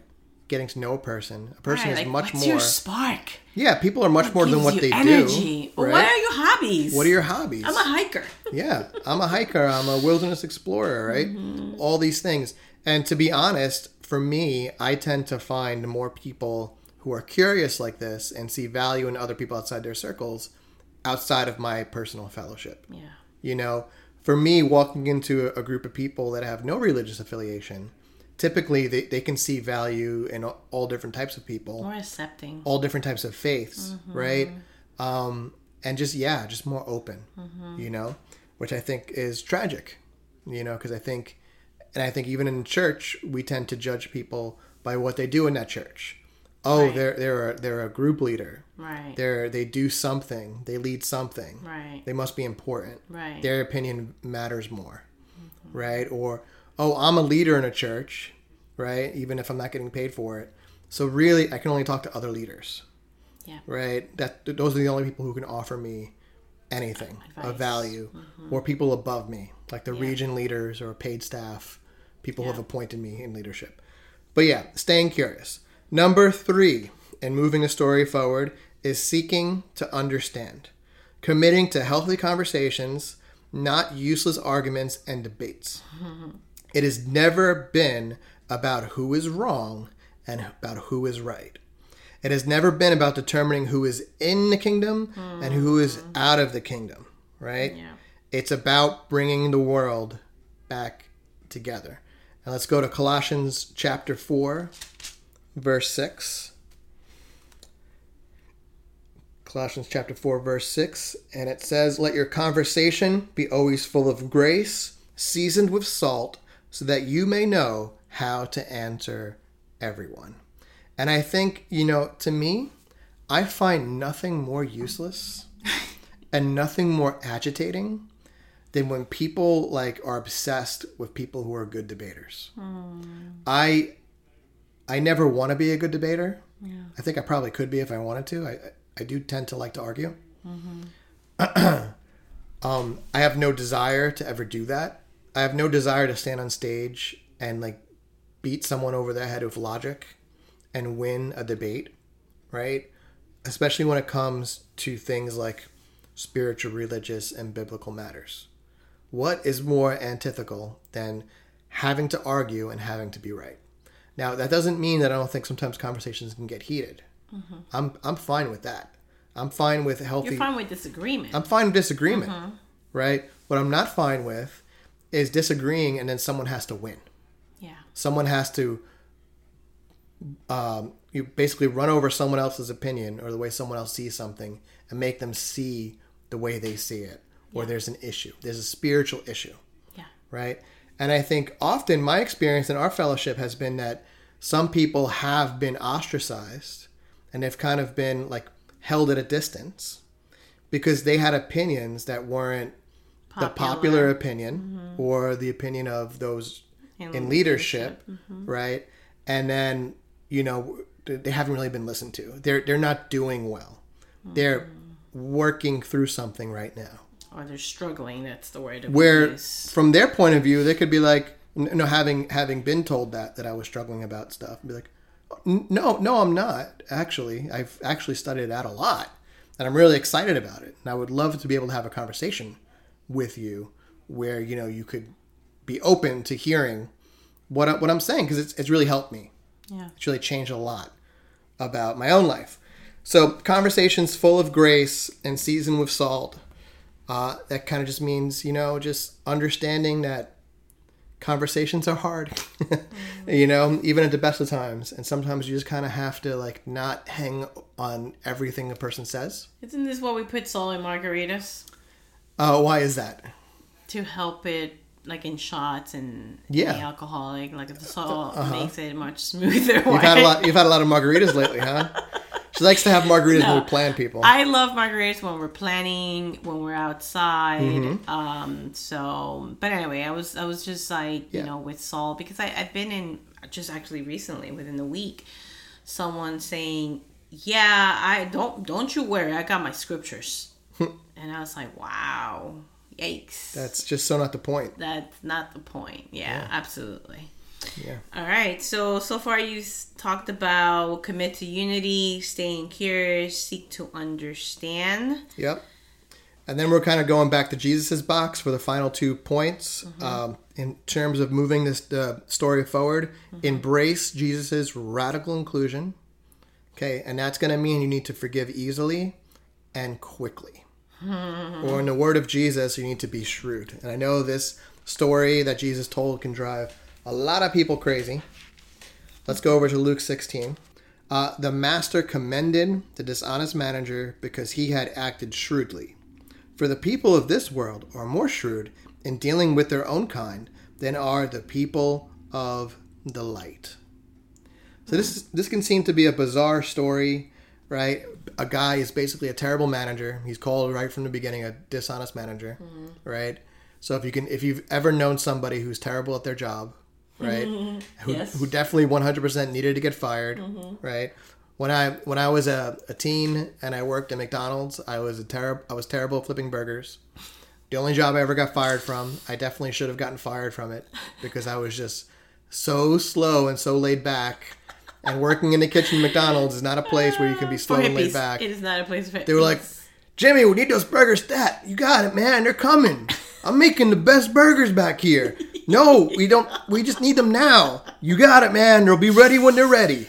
[SPEAKER 1] getting to know a person. A person
[SPEAKER 2] Right,
[SPEAKER 1] is
[SPEAKER 2] like,
[SPEAKER 1] much
[SPEAKER 2] what's
[SPEAKER 1] more.
[SPEAKER 2] your spark?
[SPEAKER 1] Yeah, people are much more than what they
[SPEAKER 2] energy.
[SPEAKER 1] do.
[SPEAKER 2] Well,
[SPEAKER 1] right?
[SPEAKER 2] What are your hobbies?
[SPEAKER 1] What are your hobbies?
[SPEAKER 2] I'm a hiker.
[SPEAKER 1] yeah, I'm a hiker. I'm a wilderness explorer, right?
[SPEAKER 2] Mm-hmm.
[SPEAKER 1] All these things. And to be honest, for me, I tend to find more people who are curious like this and see value in other people outside their circles outside of my personal fellowship.
[SPEAKER 2] Yeah.
[SPEAKER 1] You know, for me, walking into a group of people that have no religious affiliation, typically they, they can see value in all- different types of people
[SPEAKER 2] More accepting.
[SPEAKER 1] all different types of faiths,
[SPEAKER 2] Mm-hmm.
[SPEAKER 1] right? Um, and just yeah, just more open,
[SPEAKER 2] Mm-hmm.
[SPEAKER 1] you know, which I think is tragic, you know, because I think, and I think even in church we tend to judge people by what they do in that church. Oh,
[SPEAKER 2] Right.
[SPEAKER 1] they're they're a, they're a group leader.
[SPEAKER 2] Right.
[SPEAKER 1] They're they do something. They lead something.
[SPEAKER 2] Right.
[SPEAKER 1] They must be important.
[SPEAKER 2] Right.
[SPEAKER 1] Their opinion matters more, right? Or oh, I'm a leader in a church, right? Even if I'm not getting paid for it. So really, I can only talk to other leaders
[SPEAKER 2] Yeah.
[SPEAKER 1] right? That those are the only people who can offer me anything of
[SPEAKER 2] Advice.
[SPEAKER 1] value, mm-hmm. or people above me, like the region leaders or paid staff, people who have appointed me in leadership. But yeah, staying curious. Number three, and moving the story forward, is seeking to understand, committing to healthy conversations, not useless arguments and debates. It has never been about who is wrong and about who is right. It has never been about determining who is in the kingdom and who is hmm. out of the kingdom, right?
[SPEAKER 2] Yeah.
[SPEAKER 1] It's about bringing the world back together. Now let's go to Colossians chapter 4, verse 6. Colossians chapter 4, verse 6. And it says, Let your conversation be always full of grace, seasoned with salt, so that you may know how to answer everyone. And I think, you know, to me, I find nothing more useless and nothing more agitating than when people like are obsessed with people who are good debaters. I I never want to be a good debater. I think I probably could be if I wanted to. I I do tend to like to argue. um, I have no desire to ever do that. I have no desire to stand on stage and like beat someone over the head with logic and win a debate, right? Especially when it comes to things like spiritual, religious, and biblical matters. What is more antithetical than having to argue and having to be right? Now, that doesn't mean that I don't think sometimes conversations can get heated. Mm-hmm. I'm I'm fine with that. I'm fine with healthy.
[SPEAKER 2] You're fine with disagreement.
[SPEAKER 1] I'm fine with disagreement, mm-hmm. right? What I'm not fine with is disagreeing and then someone has to win.
[SPEAKER 2] yeah.
[SPEAKER 1] Someone has to um, you basically run over someone else's opinion or the way someone else sees something and make them see the way they see it, or there's an issue. There's a spiritual issue
[SPEAKER 2] Yeah.
[SPEAKER 1] right? And I think often my experience in our fellowship has been that some people have been ostracized and they've kind of been like held at a distance because they had opinions that weren't the popular opinion mm-hmm. or the opinion of those in,
[SPEAKER 2] In
[SPEAKER 1] leadership, mm-hmm. right? And then, you know, they haven't really been listened to. They're they're not doing well. They're mm-hmm. working through something right now
[SPEAKER 2] Or they're struggling. That's the word. to
[SPEAKER 1] where
[SPEAKER 2] use.
[SPEAKER 1] from their point of view they could be like you know having having been told that that i was struggling about stuff and be like No, no, I'm not actually. I've actually studied that a lot, and I'm really excited about it. And I would love to be able to have a conversation with you where you know you could be open to hearing what I, what I'm saying because it's it's really helped me.
[SPEAKER 2] Yeah.
[SPEAKER 1] It's really changed a lot about my own life. So conversations full of grace and seasoned with salt. Uh, that kind of just means you know just understanding that conversations are hard you know even at the best of times and sometimes you just kind of have to like not hang on everything a person says
[SPEAKER 2] Isn't this what we put salt in margaritas
[SPEAKER 1] uh, why is that
[SPEAKER 2] to help it, like in shots and
[SPEAKER 1] Yeah.
[SPEAKER 2] any alcoholic, like the salt makes it much smoother.
[SPEAKER 1] you've had a lot you've had a lot of margaritas lately huh she likes to have margaritas when we plan people
[SPEAKER 2] I love margaritas when we're planning, when we're outside.
[SPEAKER 1] Mm-hmm.
[SPEAKER 2] Um, so, but anyway, I was I was just like
[SPEAKER 1] Yeah.
[SPEAKER 2] you know with salt because I I've been in just actually recently within the week, someone saying, "Yeah, I don't don't you worry, I got my scriptures," and I was like, "Wow, yikes."
[SPEAKER 1] that's just so not the point
[SPEAKER 2] that's not the point. Yeah, absolutely.
[SPEAKER 1] yeah
[SPEAKER 2] All right. So so far you've talked about commit to unity, staying curious, seek to understand.
[SPEAKER 1] Yep. And then we're kind of going back to Jesus's box for the final two points. Um, in terms of moving this uh, story forward, embrace Jesus's radical inclusion. Okay, and that's going to mean you need to forgive easily and quickly. Or in the word of Jesus, you need to be shrewd. And I know this story that Jesus told can drive a lot of people crazy. Let's go over to Luke 16. Uh, the master commended the dishonest manager because he had acted shrewdly. For the people of this world are more shrewd in dealing with their own kind than are the people of the light. So this this can seem to be a bizarre story, right? A guy is basically a terrible manager. He's called right from the beginning a dishonest manager, mm-hmm. right? So if you can if you've ever known somebody who's terrible at their job, right? who,
[SPEAKER 2] Yes.
[SPEAKER 1] who definitely 100% needed to get fired, mm-hmm. right? When I when I was a, a teen and I worked at McDonald's, I was a terrible I was terrible at flipping burgers. The only job I ever got fired from, I definitely should have gotten fired from it because I was just so slow and so laid back. And working in the kitchen at McDonald's is not a place where you can be slow and laid back.
[SPEAKER 2] It is not a place for
[SPEAKER 1] They were like, Jimmy, we need those burgers stat. You got it, man. They're coming. I'm making the best burgers back here. No, we don't. We just need them now. You got it, man. They'll be ready when they're ready.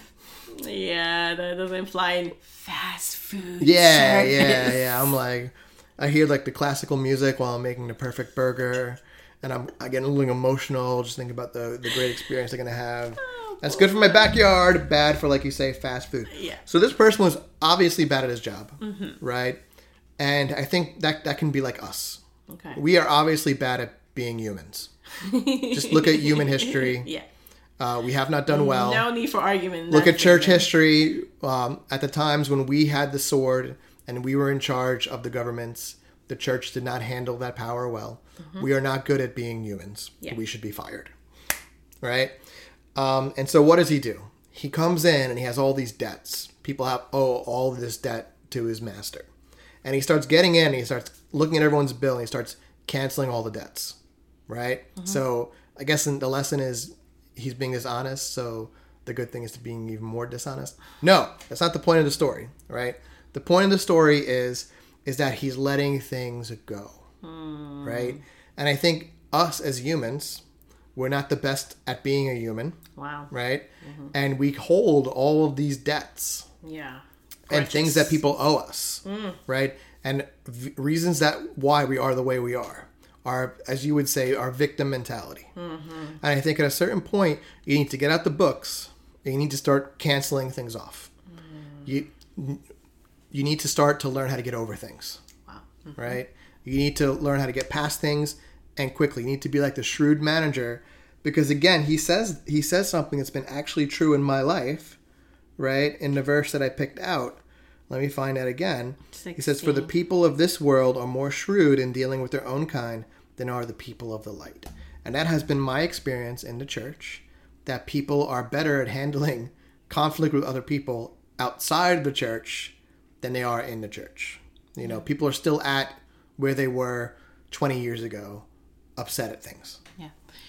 [SPEAKER 2] yeah, that doesn't fly in fast food.
[SPEAKER 1] Yeah,
[SPEAKER 2] service.
[SPEAKER 1] yeah, yeah. I'm like, I hear like the classical music while I'm making the perfect burger, and I'm I get a little emotional just thinking about the the great experience they're gonna have. Oh, That's good for my backyard. Bad for like you say, fast food.
[SPEAKER 2] Yeah.
[SPEAKER 1] So this person was obviously bad at his job, right? And I think that that can be like us.
[SPEAKER 2] Okay.
[SPEAKER 1] We are obviously bad at being humans. Just look at human history.
[SPEAKER 2] Yeah.
[SPEAKER 1] Uh, we have not done well.
[SPEAKER 2] No need for argument.
[SPEAKER 1] Look at church
[SPEAKER 2] statement.
[SPEAKER 1] history. Um, at the times when we had the sword and we were in charge of the governments, the church did not handle that power well. We are not good at being humans.
[SPEAKER 2] Yeah.
[SPEAKER 1] We should be fired. Right? Um, and so what does he do? He comes in and he has all these debts. People have owe all this debt to his master. And he starts getting in he starts looking at everyone's bill and he starts canceling all the debts. Right? So I guess the lesson is he's being dishonest, so the good thing is to being even more dishonest. No, that's not the point of the story, right? The point of the story is is that he's letting things go. Right? And I think us as humans, we're not the best at being a human,
[SPEAKER 2] Wow.
[SPEAKER 1] right? Mm-hmm. And we hold all of these debts
[SPEAKER 2] Yeah.
[SPEAKER 1] and things that people owe us, mm. right? And v- reasons that why we are the way we are are, as you would say, our victim mentality. Mm-hmm. And I think at a certain point, you need to get out the books. You need to start canceling things off. Mm. You you need to start to learn how to get over things,
[SPEAKER 2] Wow. Mm-hmm.
[SPEAKER 1] right? You need to learn how to get past things and quickly. You need to be like the shrewd manager, because again, he says he says something that's been actually true in my life, right? In the verse that I picked out. Let me find that again. He says, For the people of this world are more shrewd in dealing with their own kind than are the people of the light. And that has been my experience in the church that people are better at handling conflict with other people outside the church than they are in the church. You know, people are still at where they were 20 years ago, upset at things.
[SPEAKER 2] Yeah.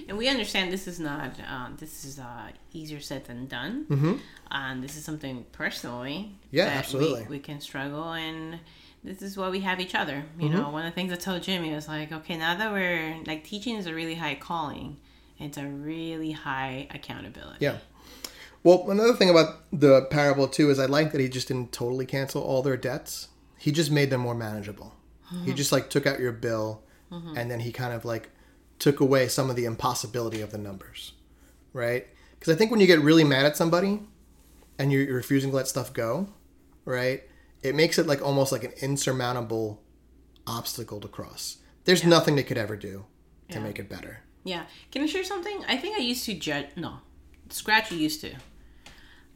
[SPEAKER 2] and we understand this is not uh, this is uh, easier said than done.
[SPEAKER 1] Mm-hmm.
[SPEAKER 2] And this is something personally.
[SPEAKER 1] Yeah,
[SPEAKER 2] that
[SPEAKER 1] absolutely.
[SPEAKER 2] We, we can struggle, and this is why we have each other. You
[SPEAKER 1] Mm-hmm.
[SPEAKER 2] know, one of the things I told Jimmy was like, okay, now that we're like teaching is a really high calling. It's a really high accountability.
[SPEAKER 1] Yeah. Well, another thing about the parable too is I like that he just didn't totally cancel all their debts. He just made them more manageable. He just like took out your bill, and then he kind of like took away some of the impossibility of the numbers, right? Because I think when you get really mad at somebody, and you're, you're refusing to let stuff go, right? It makes it like almost like an insurmountable obstacle to cross. There's nothing they could ever do to
[SPEAKER 2] Yeah.
[SPEAKER 1] make it better.
[SPEAKER 2] Yeah. Can I share something? I think I used to judge. No, Scratch You used to.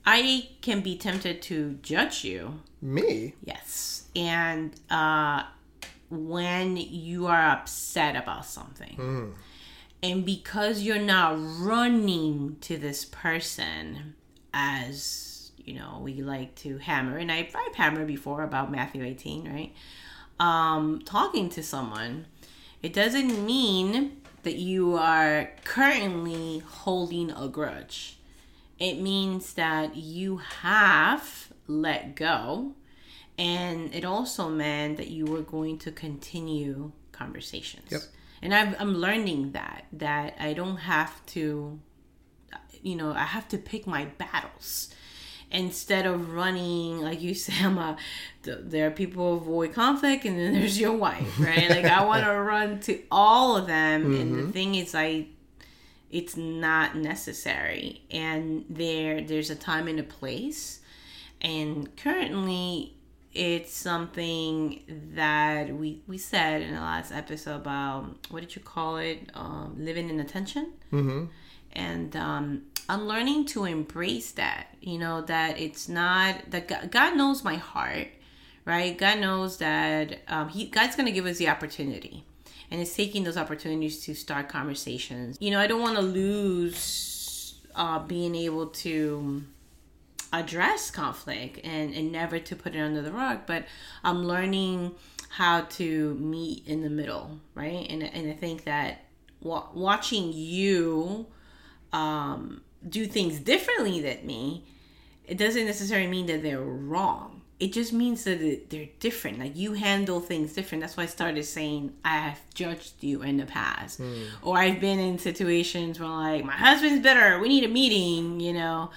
[SPEAKER 2] I can be tempted to judge you.
[SPEAKER 1] Me?
[SPEAKER 2] Yes. And uh, when you are upset about something, and because you're not running to this person as you know we like to hammer and I, i've hammered before about matthew 18 right? Um talking to someone it doesn't mean that you are currently holding a grudge. It means that you have let go and it also meant that you were going to continue conversations.
[SPEAKER 1] Yep.
[SPEAKER 2] and I've, i'm learning that that i don't have to you know i have to pick my battles. Instead of running like you say i'm a th- there are people who avoid conflict and then there's your wife right? Like i want to run to all of them. And the mm-hmm. thing is i it's not necessary. And there there's a time and a place. And currently it's something that we we said in the last episode about what did you call it? Um, living in attention.
[SPEAKER 1] Mm-hmm.
[SPEAKER 2] and um, i'm learning to embrace that you know that it's not that god, knows my heart right? God knows that um, he god's gonna give us the opportunity. And it's taking those opportunities to start conversations. You know i don't want to lose uh, being able to address conflict and, and never to put it under the rug but i'm learning how to meet in the middle right? And, and i think that wa- watching you um, do things differently than me it doesn't necessarily mean that they're wrong. It just means that they're different. Like you handle things different. That's why i started saying i have judged you in the past. Or i've been in situations where like my husband's bitter we need a meeting you know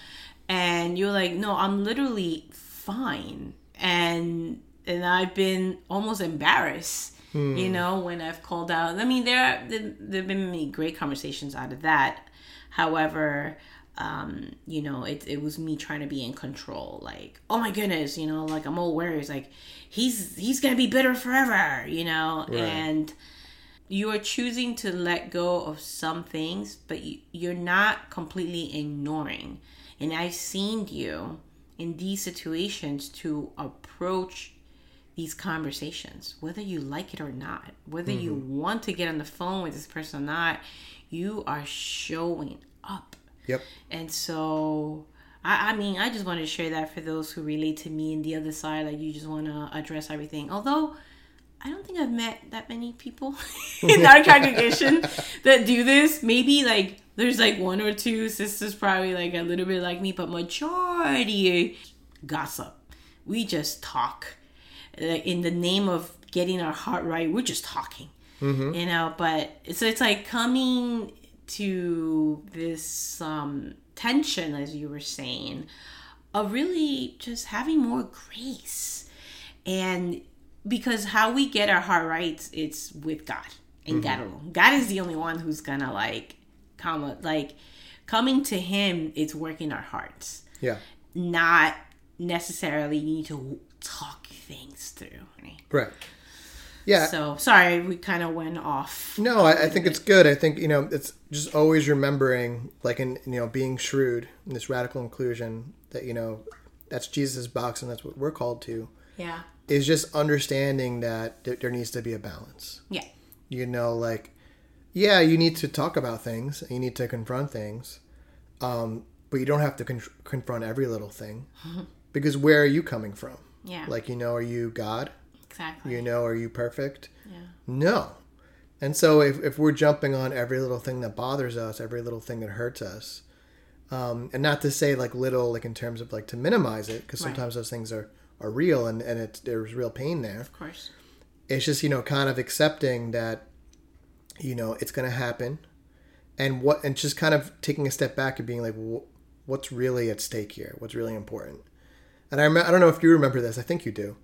[SPEAKER 2] and you're like no i'm literally fine. And and i've been almost embarrassed you know when i've called out. I mean there there have been many great conversations out of that. However um you know it, it was me trying to be in control like oh my goodness you know like i'm all worried like he's he's gonna be bitter forever you know? And you are choosing to let go of some things, but you, you're not completely ignoring. And I've seen you in these situations to approach these conversations, whether you like it or not, whether you mm-hmm. want to get on the phone with this person or not, you are showing up.
[SPEAKER 1] Yep.
[SPEAKER 2] And so, I, I mean, I just wanted to share that for those who relate to me and the other side, like you just want to address everything. Although, I don't think I've met that many people in our congregation that do this. Maybe like there's like one or two sisters, probably like a little bit like me, but majority gossip. We just talk like in the name of getting our heart right. We're just talking, you know. But so it's like coming to this um, tension, as you were saying, of really just having more grace and because how we get our heart right it's with god and mm-hmm. god alone god is the only one who's gonna like come like coming to him it's working our hearts
[SPEAKER 1] Yeah.
[SPEAKER 2] not necessarily need to talk things through
[SPEAKER 1] Right. Yeah.
[SPEAKER 2] so sorry we kind of went off
[SPEAKER 1] No, I, I think it's good. I think you know it's just always remembering, like in you know being shrewd in this radical inclusion that you know that's Jesus' box and that's what we're called to.
[SPEAKER 2] yeah
[SPEAKER 1] Is just understanding that th- there needs to be a balance.
[SPEAKER 2] yeah
[SPEAKER 1] You know, like yeah, you need to talk about things, you need to confront things, um, but you don't have to con- confront every little thing because where are you coming from?
[SPEAKER 2] yeah
[SPEAKER 1] Like you know, are you God?
[SPEAKER 2] exactly
[SPEAKER 1] You know, are you perfect?
[SPEAKER 2] yeah
[SPEAKER 1] No. And so if, if we're jumping on every little thing that bothers us, every little thing that hurts us, um, and not to say like little, like in terms of like to minimize it, because
[SPEAKER 2] Right.
[SPEAKER 1] sometimes those things are, are real and, and it's, there's real pain there.
[SPEAKER 2] Of course.
[SPEAKER 1] It's just, you know, kind of accepting that, you know, it's going to happen and what, and just kind of taking a step back and being like, what's really at stake here? What's really important? And I, rem- I don't know if you remember this. I think you do.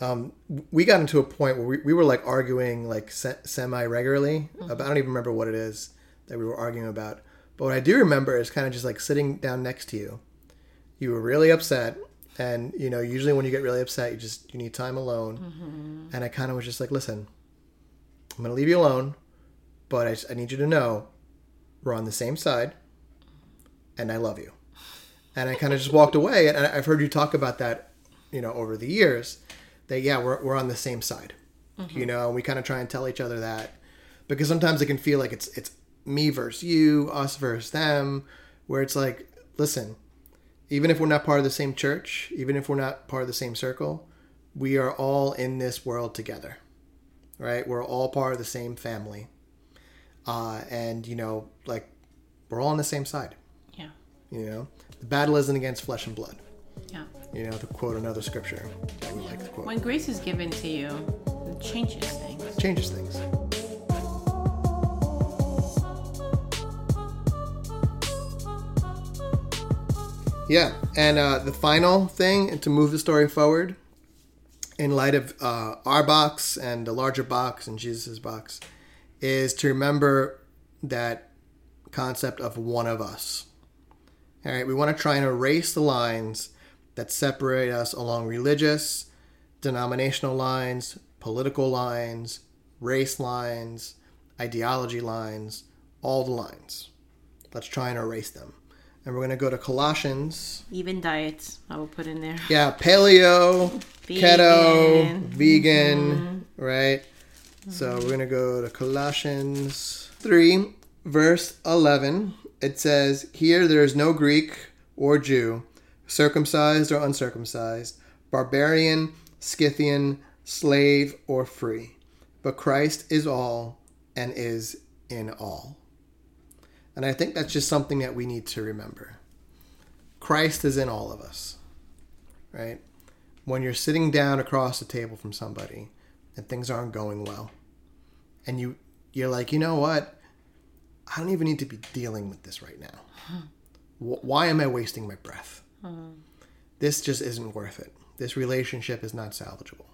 [SPEAKER 1] Um, we got into a point where we, we were like arguing like se- semi regularly about, I don't even remember what it is that we were arguing about. But what I do remember is kind of just like sitting down next to you. You were really upset. And, you know, usually when you get really upset, you just, you need time alone. Mm-hmm. And I kind of was just like, listen, I'm going to leave you alone, but I, I need you to know we're on the same side and I love you. And I kind of just walked away. And I've heard you talk about that, you know, over the years that, yeah, we're, we're on the same side, mm-hmm. you know, and we kind of try and tell each other that because sometimes it can feel like it's, it's me versus you, us versus them, where it's like, listen, even if we're not part of the same church, even if we're not part of the same circle, we are all in this world together, right? We're all part of the same family. Uh, and, you know, like, we're all on the same side,
[SPEAKER 2] Yeah.
[SPEAKER 1] you know? The battle isn't against flesh and blood,
[SPEAKER 2] Yeah.
[SPEAKER 1] you know, to quote another scripture that we like to quote.
[SPEAKER 2] When grace is given to you, it changes things.
[SPEAKER 1] Changes things. Yeah, and uh, the final thing to move the story forward, in light of uh, our box and the larger box and Jesus' box, is to remember that concept of one of us. All right, we want to try and erase the lines that separate us along religious, denominational lines, political lines, race lines, ideology lines, all the lines. Let's try and erase them. And we're going to go to Colossians.
[SPEAKER 2] Even diets, I will put in there.
[SPEAKER 1] Yeah, paleo, keto,
[SPEAKER 2] Vegan.
[SPEAKER 1] vegan, mm-hmm. right? So we're going to go to Colossians 3, verse 11. It says, Here there is no Greek or Jew, circumcised or uncircumcised, barbarian, Scythian, slave or free, but Christ is all and is in all. And I think that's just something that we need to remember. Christ is in all of us, right? When you're sitting down across the table from somebody and things aren't going well, and you you're like, you know what? I don't even need to be dealing with this right now. Why am I wasting my breath? Mm-hmm. This just isn't worth it. This relationship is not salvageable,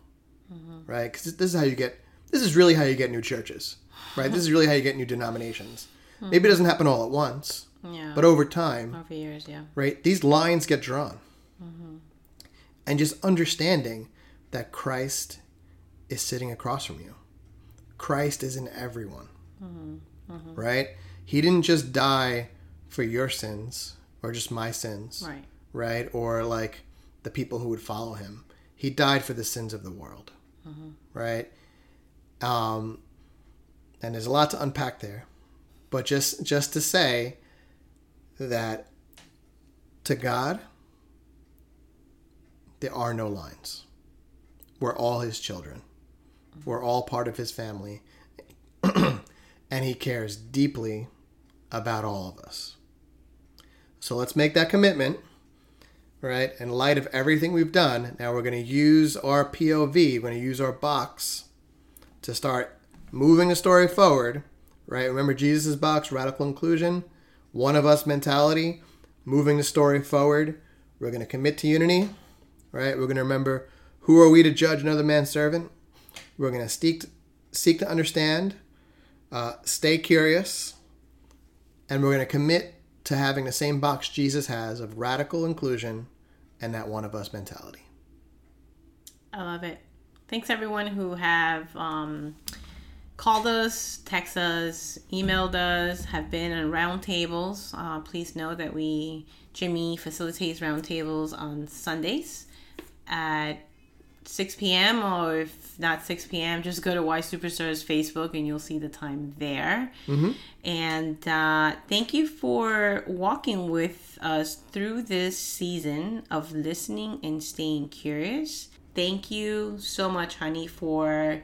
[SPEAKER 1] mm-hmm. right? Because this is how you get. This is really how you get new churches, right? This is really how you get new denominations. Maybe it doesn't happen all at once,
[SPEAKER 2] Yeah.
[SPEAKER 1] but over time,
[SPEAKER 2] over years, yeah.
[SPEAKER 1] right? These lines get drawn. Mm-hmm. And just understanding that Christ is sitting across from you. Christ is in everyone, mm-hmm. Mm-hmm. right? He didn't just die for your sins or just my sins,
[SPEAKER 2] Right.
[SPEAKER 1] right? Or like the people who would follow him. He died for the sins of the world, right? Um, and there's a lot to unpack there, but just just to say that to God there are no lines. We're all His children. We're all part of His family, and He cares deeply about all of us. So let's make that commitment right? In light of everything we've done, now we're going to use our POV, we're going to use our box to start moving the story forward, right? Remember Jesus' box, radical inclusion, one of us mentality, moving the story forward. We're going to commit to unity, right? We're going to remember who are we to judge another man's servant? We're going to seek seek to understand, uh, stay curious, and we're going to commit to having the same box Jesus has of radical inclusion and that one of us mentality.
[SPEAKER 2] I love it. Thanks everyone who have um, called us, text us, emailed us, have been on roundtables. Uh, please know that we Jimmy facilitates roundtables on Sundays at 6 p.m. or if not 6 p.m., just go to Y Superstars Facebook and you'll see the time there. And uh, thank you for walking with us through this season of listening and staying curious. Thank you so much, honey, for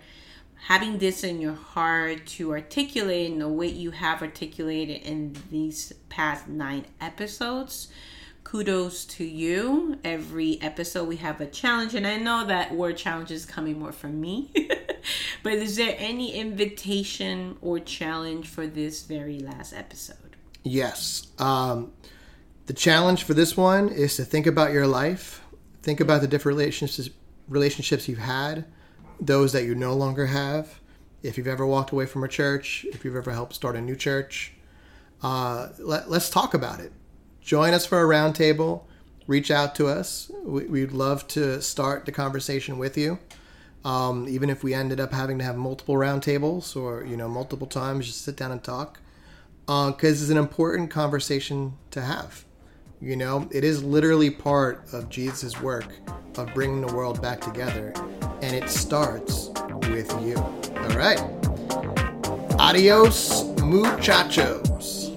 [SPEAKER 2] having this in your heart to articulate in the way you have articulated in these past nine episodes kudos to you. Every episode we have a challenge, and I know that word challenge is coming more from me. but is there any invitation or challenge for this very last episode?
[SPEAKER 1] Yes. Um, the challenge for this one is to think about your life, think about the different relationships relationships you've had, those that you no longer have. If you've ever walked away from a church, if you've ever helped start a new church, uh, let, let's talk about it join us for a roundtable. Reach out to us. We, would love to start the conversation with you. Um, even if we ended up having to have multiple roundtables or you know multiple times, just sit down and talk, because uh, it's an important conversation to have. You know, it is literally part of Jesus' work of bringing the world back together, and it starts with you. All right. Adios, muchachos.